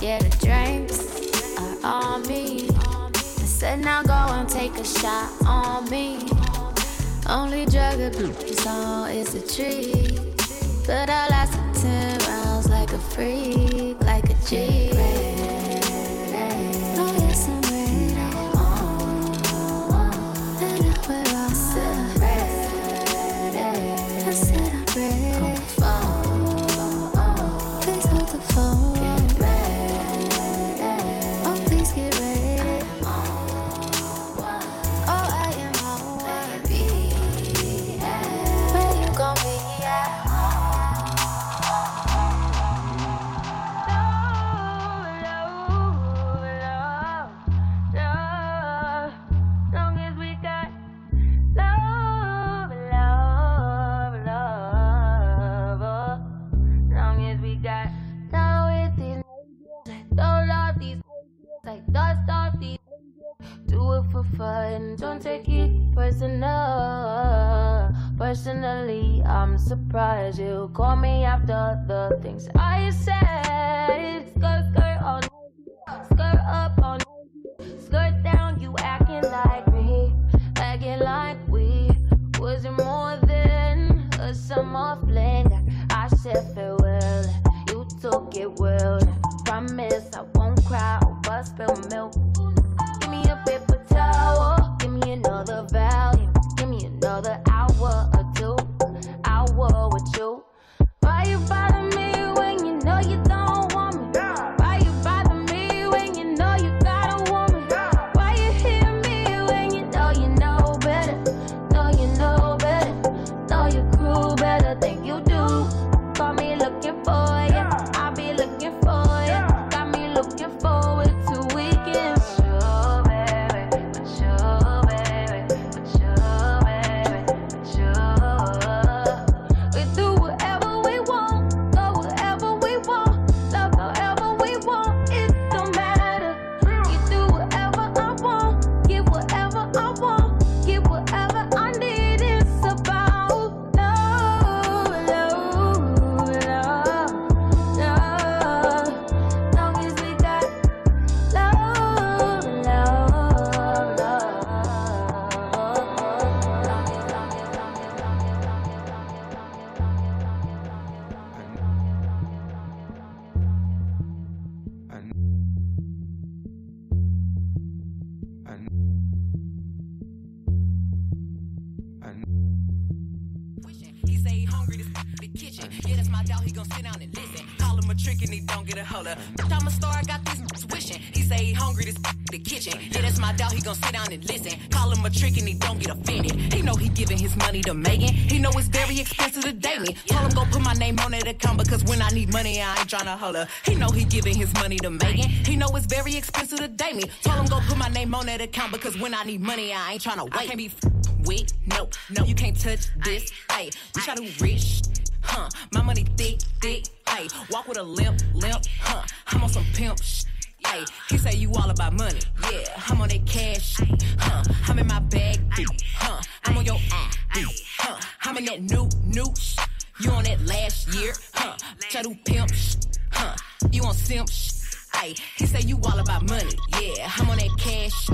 Yeah, the drinks are on me. I said now go and take a shot on me. Only drug abuse oh, on is a tree. But I lasted 10 rounds like a freak, like a G. take it personal. Personally, I'm surprised you call me after the things I said. Skirt, skirt on skirt up on skirt down. You acting like me, acting like we wasn't more than a summer fling. I said farewell, you took it well. Promise I won't cry over spilled milk. Give me a paper towel, another volume, give me another hour I need money, I ain't tryna holler. He know he giving his money to Megan. He know it's very expensive to date me. Tell him go put my name on that account because when I need money, I ain't tryna wait. I can't be f- with, no, no, you can't touch this. Hey, we try to rich, huh? My money thick, thick. Hey, walk with a limp, limp, huh? I'm on some pimp sh- Hey, he say you all about money, yeah. I'm on that cash, huh? I'm in my bag, huh? I'm on your ass, boo, huh? I'm in that new, new sh- You on that last year, huh? Bitch, I do pimp sh- huh? You on simp sh- Hey, he say you all about money, yeah. I'm on that cash,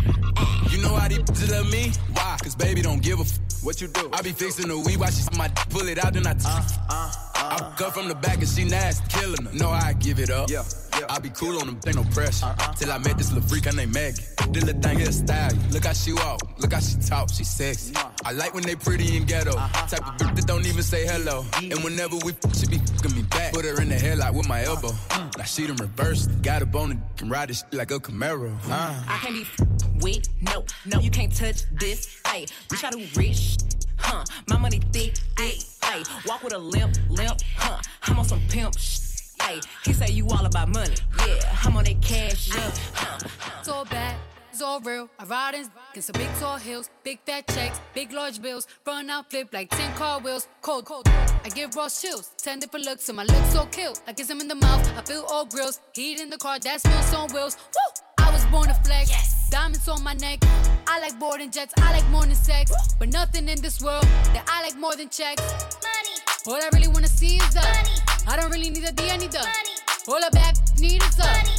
You know how these bitches love me? Why? Cause baby don't give a f- what you do. I be fixing the weed while she my d- pull it out, then I t- uh, uh, uh. I cut from the back and she nasty, killing her. Know how I give it up. Yeah, I be cool on them, ain't no pressure. Till I met this little freak, her name Maggie. This little thing here style. Look how she walk, look how she talk, she sexy. I like when they pretty and ghetto. Type of bitch that don't even say hello. And whenever we f- she be fucking me back. Put her in the headlock with my elbow. Now she done reversed. Got a bone and can ride this shit like a Camaro. Uh. I can't be f- with, no, no, you can't touch this. Hey, we try to rich, huh? My money thick, thick. Hey, walk with a limp, limp, huh? I'm on some pimp sh. Hey, he say you all about money. Yeah, I'm on that cash, yeah. Huh. It's uh, all bad, it's all real. I ride in, in some big tall hills, big fat checks, big large bills. Run out, flip like 10 car wheels. Cold, cold. I give raw chills, 10 different looks, and my lips so kill. I kiss him in the mouth, I feel all grills. Heat in the car, that smells on wheels. Woo! I was born to flex. Diamonds on my neck. I like boarding jets, I like more than sex. But nothing in this world that I like more than checks. Money. All I really wanna see is the money. I don't really need a D, I need the money. All I back need is the money.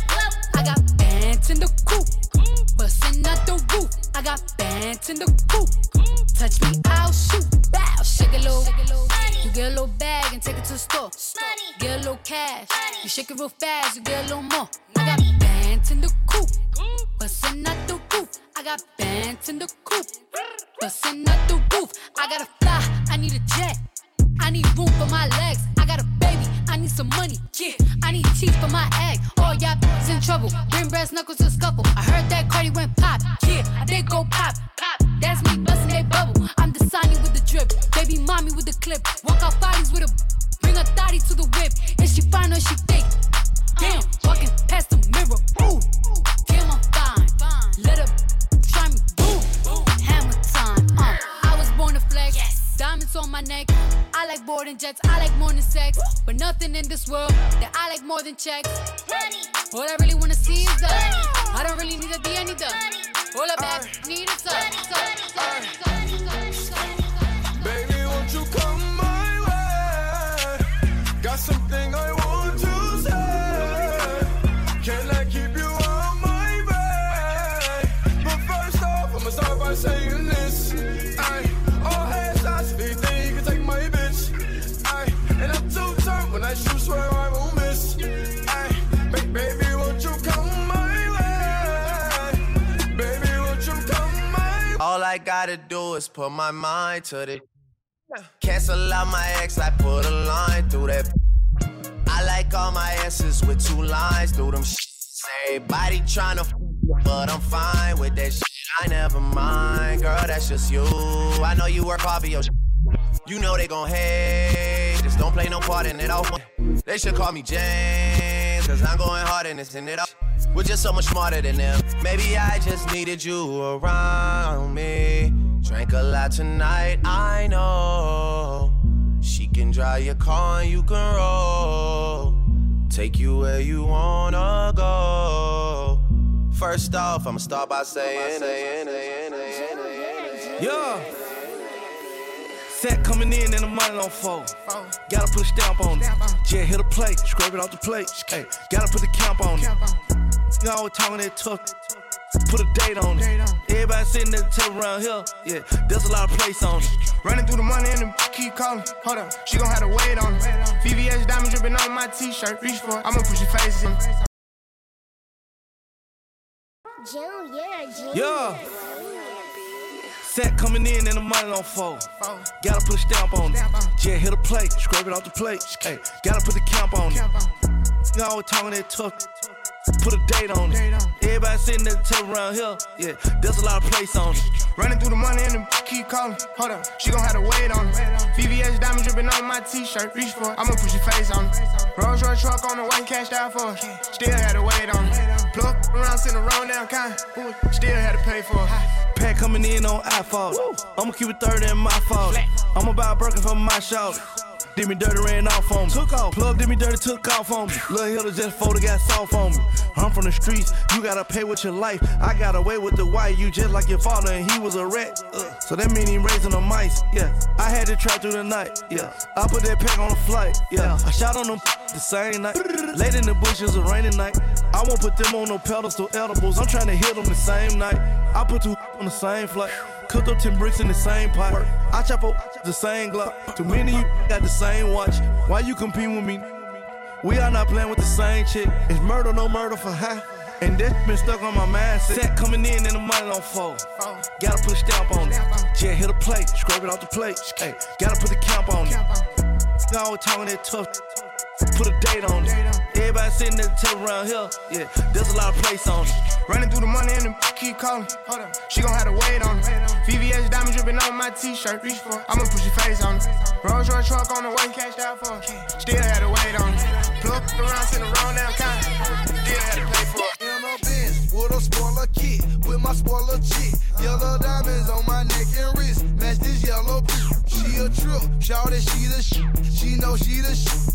I got bands in the coop, bustin' out the roof. I got bands in the coop. Touch me, I'll shoot. Bow, shake a little. You get a little bag and take it to the store. Get a little cash. You shake it real fast, you get a little more. I got bands in the coop, bustin' out the roof. I got bands in the coop, bustin' out the roof. I gotta fly, I need a jet. I need room for my legs. I got a baby, I need some money. Yeah, I need teeth for my egg. All y'all is in trouble. Bring brass knuckles to scuffle. I heard that Cardi went pop. Yeah, I did go pop. Pop. That's me busting that bubble. I'm the Sonny with the drip. Baby mommy with the clip. Walk out bodies with a. Bring a thotty to the whip. Is she fine or she fake? Damn, walking past the mirror. Ooh, damn, I'm fine. Let her Diamonds on my neck. I like boarding jets. I like more than sex. But nothing in this world that I like more than checks. Money. All I really wanna see is the. I don't really need a D, I need the. All I back need is the. Baby, won't you come my way? Got something is put my mind to the Cancel out my ex, I put a line through that. I like all my asses with two lines through them. shits. Everybody tryna, but I'm fine with that shit. I never mind, girl, that's just you. I know you work hard for your shit. You know they gon' hate. Just don't play no part in it. all. They should call me James, cause I'm going hard in this and it all. We're just so much smarter than them. Maybe I just needed you around me. Drank a lot tonight, I know. She can drive your car and you can roll. Take you where you wanna go. First off, I'ma start by saying, Yeah. Set coming in and the money on four. Gotta put a stamp on it. Jet hit a plate, scrape it off the plate. Hey, gotta put the camp on it. Always talking that tough. Put a date on it. Everybody sitting at the table around here. Yeah, there's a lot of place on it. Running through the money and the keep calling. Hold up, she gon' have to wait on it. VVS diamond dripping on my t-shirt. Reach for it, I'ma push your face in. Junior, Yeah. June. Yeah. Set coming in and the money on four. Gotta put a stamp on it. Jet hit a plate, scrape it off the plate. Hey, gotta put the camp on it. You always talking that tough. Put a date on it. Everybody sitting at the table around here. Yeah, there's a lot of place on it. Running through the money and the keep calling. Hold up, she gon' have to wait on it. VVS diamond dripping on my t-shirt. Reach for it, I'ma push your face on it. Rolls Royce truck on the white cashed out for it. Still had to wait on it. Plug around, sitting around down kind. Still had to pay for it. Pack coming in on iPhone. I'ma keep it third in my fault. I'm about broken from my shout. Did me dirty, ran off on me. Took off. Plug did me dirty, took off on me. Lil' Hilda just folded, got soft on me. I'm from the streets, you gotta pay with your life. I got away with the white, you just like your father, and he was a rat. Uh, so that mean he raising the mice, yeah. I had to try through the night, yeah. I put that pack on the flight, yeah. I shot on them (laughs) the same night. Late in the bushes, a rainy night. I won't put them on no pedestal edibles. I'm trying to hit them the same night. I put two (laughs) on the same flight. Cooked up 10 bricks in the same pot. I chop up the same Glock. Too many you got the same watch. Why you compete with me? We are not playing with the same chick. It's murder, no murder for high. And that's been stuck on my mindset. Set coming in and the money on four. Gotta put a stamp on it. Jet hit a plate, scrape it off the plate. Hey, gotta put the camp on it. Always talking that tough. Put a date on it. Everybody sitting at the table around here, yeah, there's a lot of place on it. Running through the money and the keep calling. Hold up. She gon' have to wait on it. VVS diamond dripping on my t-shirt. Reach for it. I'ma push your face on it. Rolls Royce truck on the way, cashed out for it. Still had to wait on it. Plug around, sitting around down county. Still had to pay for it. In a Benz with a spoiler kit, with my spoiler chick. Yellow diamonds on my neck and wrist, match this yellow bitch. She a trip, shout it, she the shit. She know she the shit.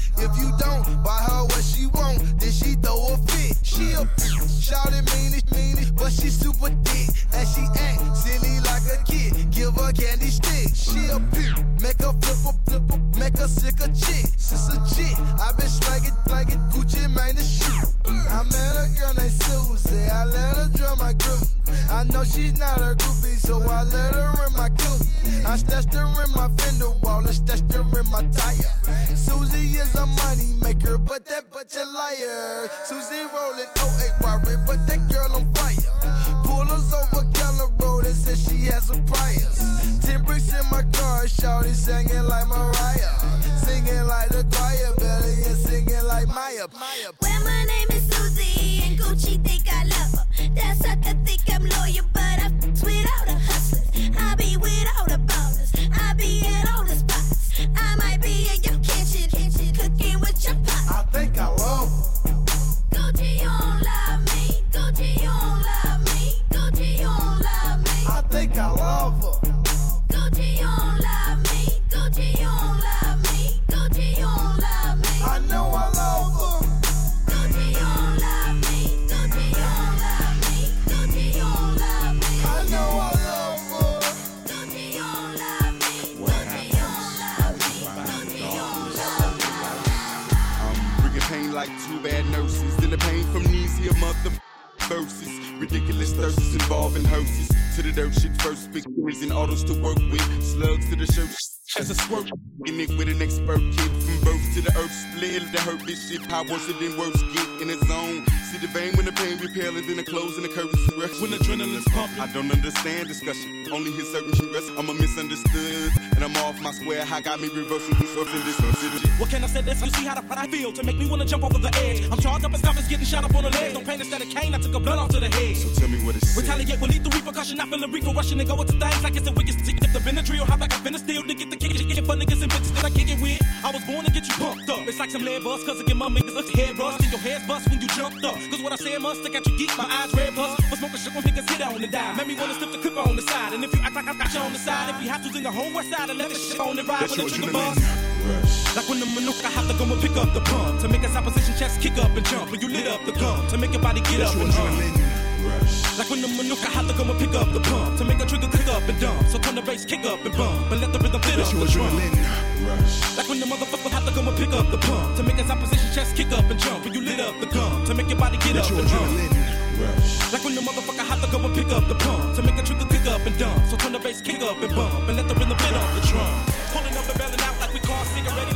Cane. I took a blood off to the head. So tell me what it's Retaliate with lethal repercussion. I feel the reaper rushing and go into things like it's a wicked stick. If the Benadryl, how back I finna steal to get the kick it, get for niggas and bitches that I kick it with. I was born to get you pumped up. It's like some lead bust, cause again, my niggas look head rust and your head's bust when you jumped up. Cause what I say must stick out your geek, my eyes red plus. For smoking shit when niggas hit on and die. Made me wanna slip the clip on the side. And if you act like I got you on the side, if you have to, then the whole west side and let the shit on the ride That's with a your trigger bust. Like when the manuka have to go and pick up the pump to make his opposition chest kick up and jump. When you lit up the gun to make your body get up and hum. Like when the manuka to go and pick up the pump to make a trigger click up and dump. So turn the bass kick up and bump and let the rhythm fit up the drum. Like when the motherfucker have to go and pick up the pump to make his opposition chest kick up and jump. When you lit up the gun to make your body get up and hum. Like when the motherfucker have to go and pick up the pump to make a trigger kick up and dump. So turn the bass kick up and bump and let the rhythm fit up the drum. Pulling up and belling out like we car cigarette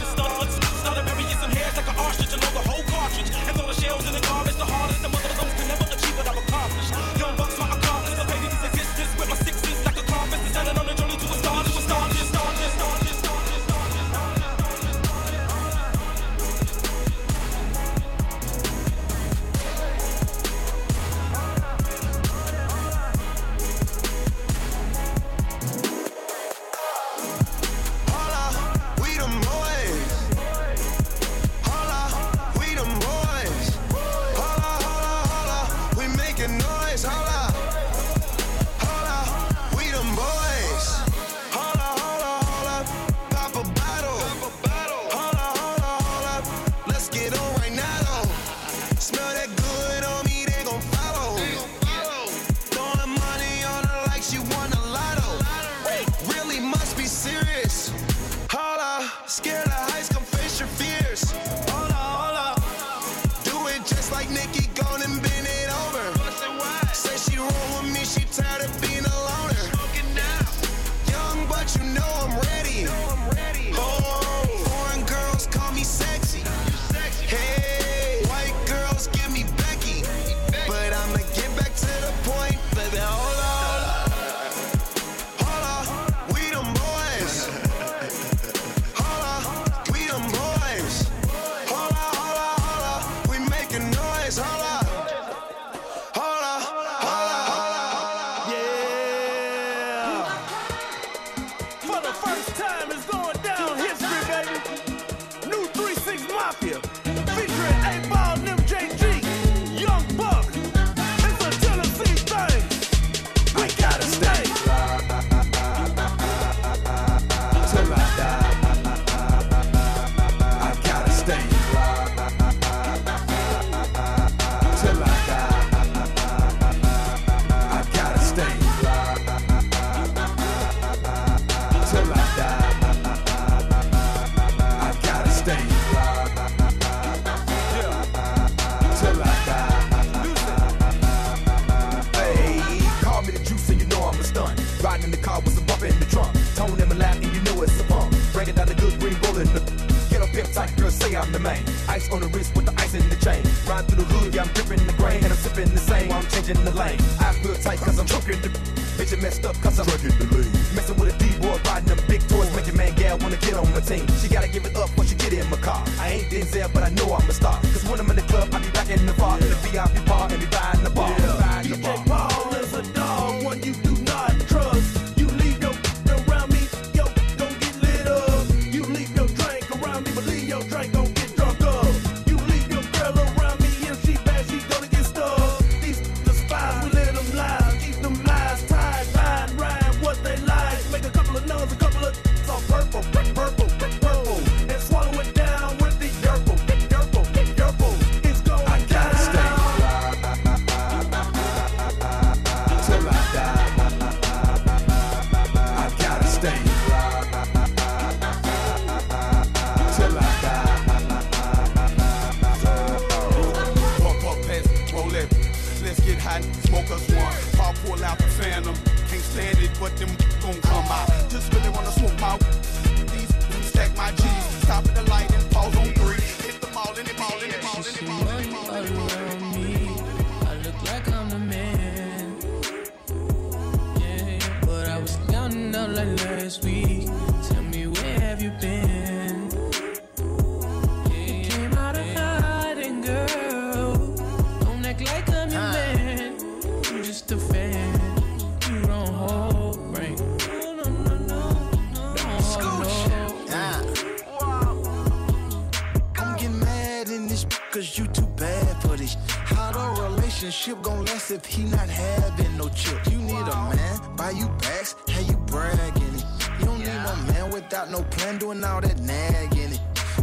relationship gon' last if he not having no chip? You need a man, buy you bags, how you bragging it. You don't need no man without no plan, doing all that nagging it.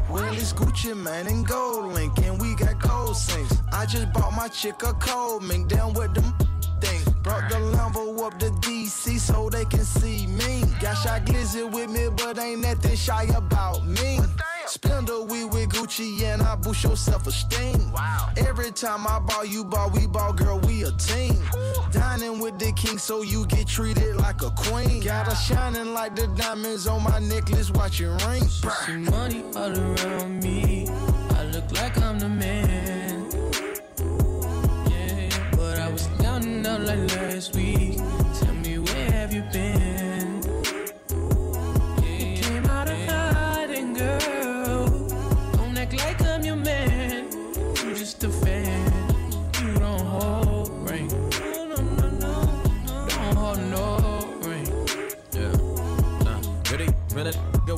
Well, it's Gucci Mane, and GoldLink, and we got gold sinks. I just bought my chick a cold mink down with them thing. Brought the Lambo up to DC so they can see me. Got Shy Glizzy with me, but ain't nothing shy about me. Week with Gucci and I boost your self-esteem. Wow. Every time I ball, you ball, we ball, girl, we a team. Dining with the king so you get treated like a queen. Got her shining like the diamonds on my necklace, watch it ring. See money all around me. I look like I'm the man. Yeah, but I was counting up like last week. Tell me where have you been?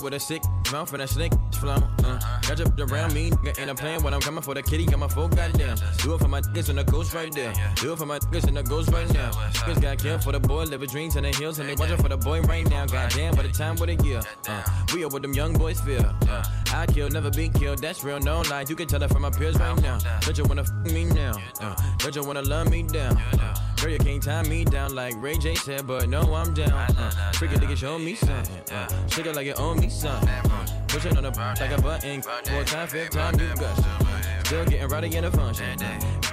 With a sick mouth and a snake flow. Uh, got you around me, nigga, and I'm playing when I'm coming for the kitty. Got my full goddamn. Do it for my niggas and the ghost right there. Do it for my niggas and the ghost right now. Niggas got killed for the boy, living dreams in the hills, and they watching for the boy right now. Goddamn, by the time with a year. Uh, we are what them young boys feel. Uh, I kill, never be killed. That's real, no lie. You can tell that from my peers right now. Don't you wanna f me now? Uh, don't you wanna love me down? Uh, Girl, you can't tie me down like Ray J said, but no, I'm down. Uh, freaking nigga, show me something. Uh, shake it like you owe me something. Uh, push it on the like a button. Four time, fifth time, you gush. Still getting rowdy in the function.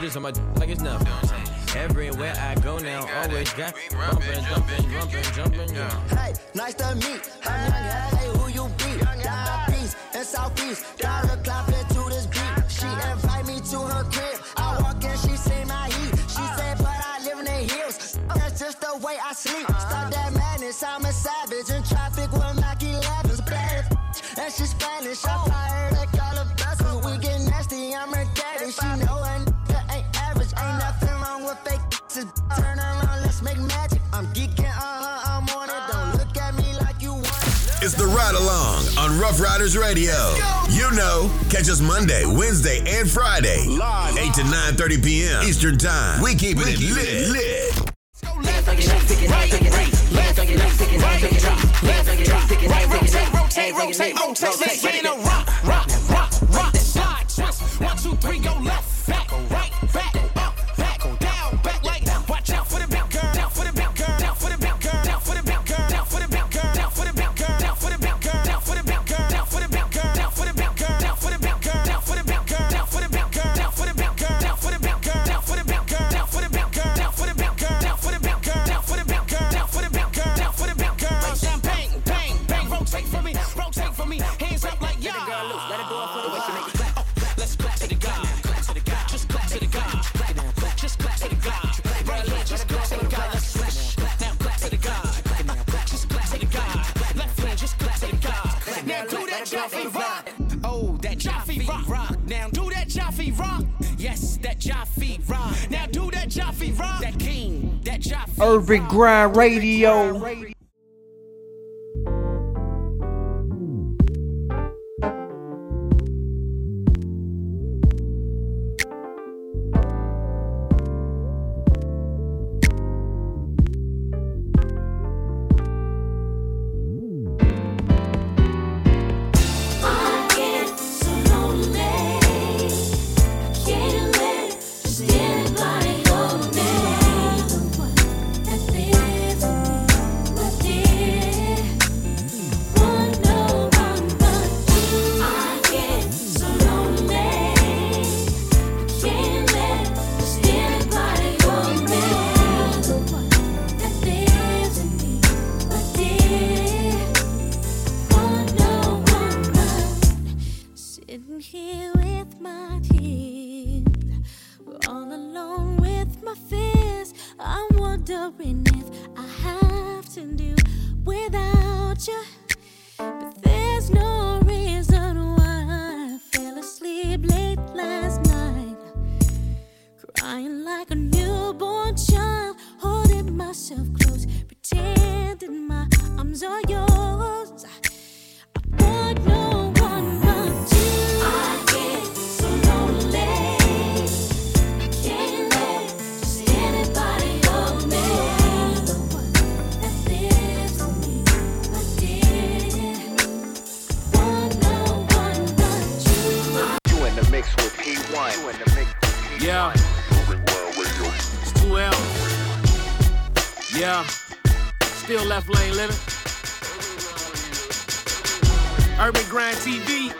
Just on my like it's nothing. Everywhere I go now, always got me bumping, jumping, jumping, jumping. Hey, nice to meet. I'm hey, who you be? Down peace in Southeast. Got her clapping to this beat. She invite me to her crib. I walk in, she see my heat. She said, but I live in the hills. That's just the way I sleep. Stop that madness, I'm a savage. And she Spanish. I fire her, they call her we get nasty, I'm her daddy. She know a nigga ain't average. Ain't nothing wrong with fake. So turn around, let's make magic. I'm geeking, uh-huh, I'm on it. Don't look at me like you want it. It's the ride along on Rough Riders Radio. You know, catch us Monday, Wednesday, and Friday, 8 to 9:30 p.m. Eastern Time. We keep it lit. lit. Rotate, rotate, rotate. Let's get a rock, rock, rock, rock. Slide, twist. One, two, three, go left, vibe. Oh, that Jaffe rock. rock. Now do that Jaffe rock. Yes, that Jaffe rock. Now do that Jaffe rock. That King, that Jaffe. Urban Grind Radio. Wondering if I have to do without you. But there's no reason why I fell asleep late last night, crying like a newborn child, holding myself close, pretending my arms are yours. Mix with P1. You in the mix with P1. Yeah. It's 2L. Yeah. Still left lane living. Urban Grind TV.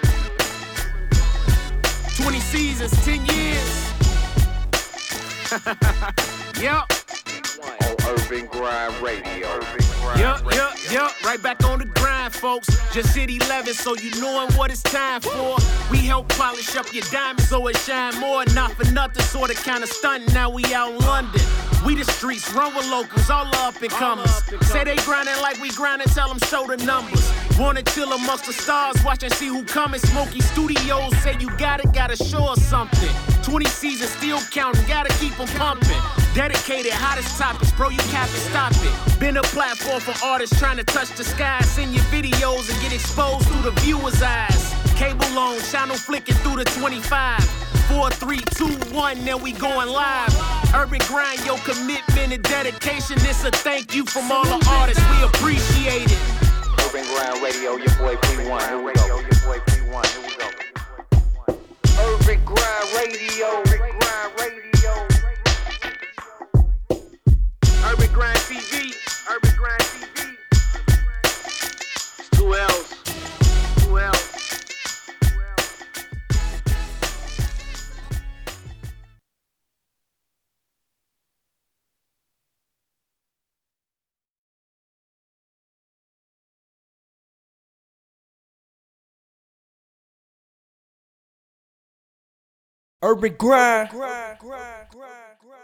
20 seasons, 10 years. (laughs) yep. On Urban Grind Radio. Yup, yup, yup. Right back on the grind, folks. Just hit 11, so you knowing what it's time for. We help polish up your diamonds so it shine more. Not for nothing, sorta kinda stunting. Now we out in London. We the streets, run with locals, all up and comers. Say they grinding like we grinding, tell them show the numbers. Wanna chill amongst the stars, watch and see who coming. Smoky Studios say you got it, gotta show us something. 20 seasons still counting, gotta keep them pumping. Dedicated, hottest topics, bro, you can't stop it. Been a platform for artists trying to touch the sky. Send your videos and get exposed through the viewer's eyes. Cable on, channel flicking through the 25. Four, three, two, one, then we going live. Urban grind, your commitment and dedication. This a thank you from all the artists. We appreciate it. Urban Grind Radio, your boy P1. Here we go. Your boy P1. Here we go. Urban Grind Radio. Urban Grind Radio. Grind TV. Urban Grind TV. Two L's. Two L's. Urban Grind.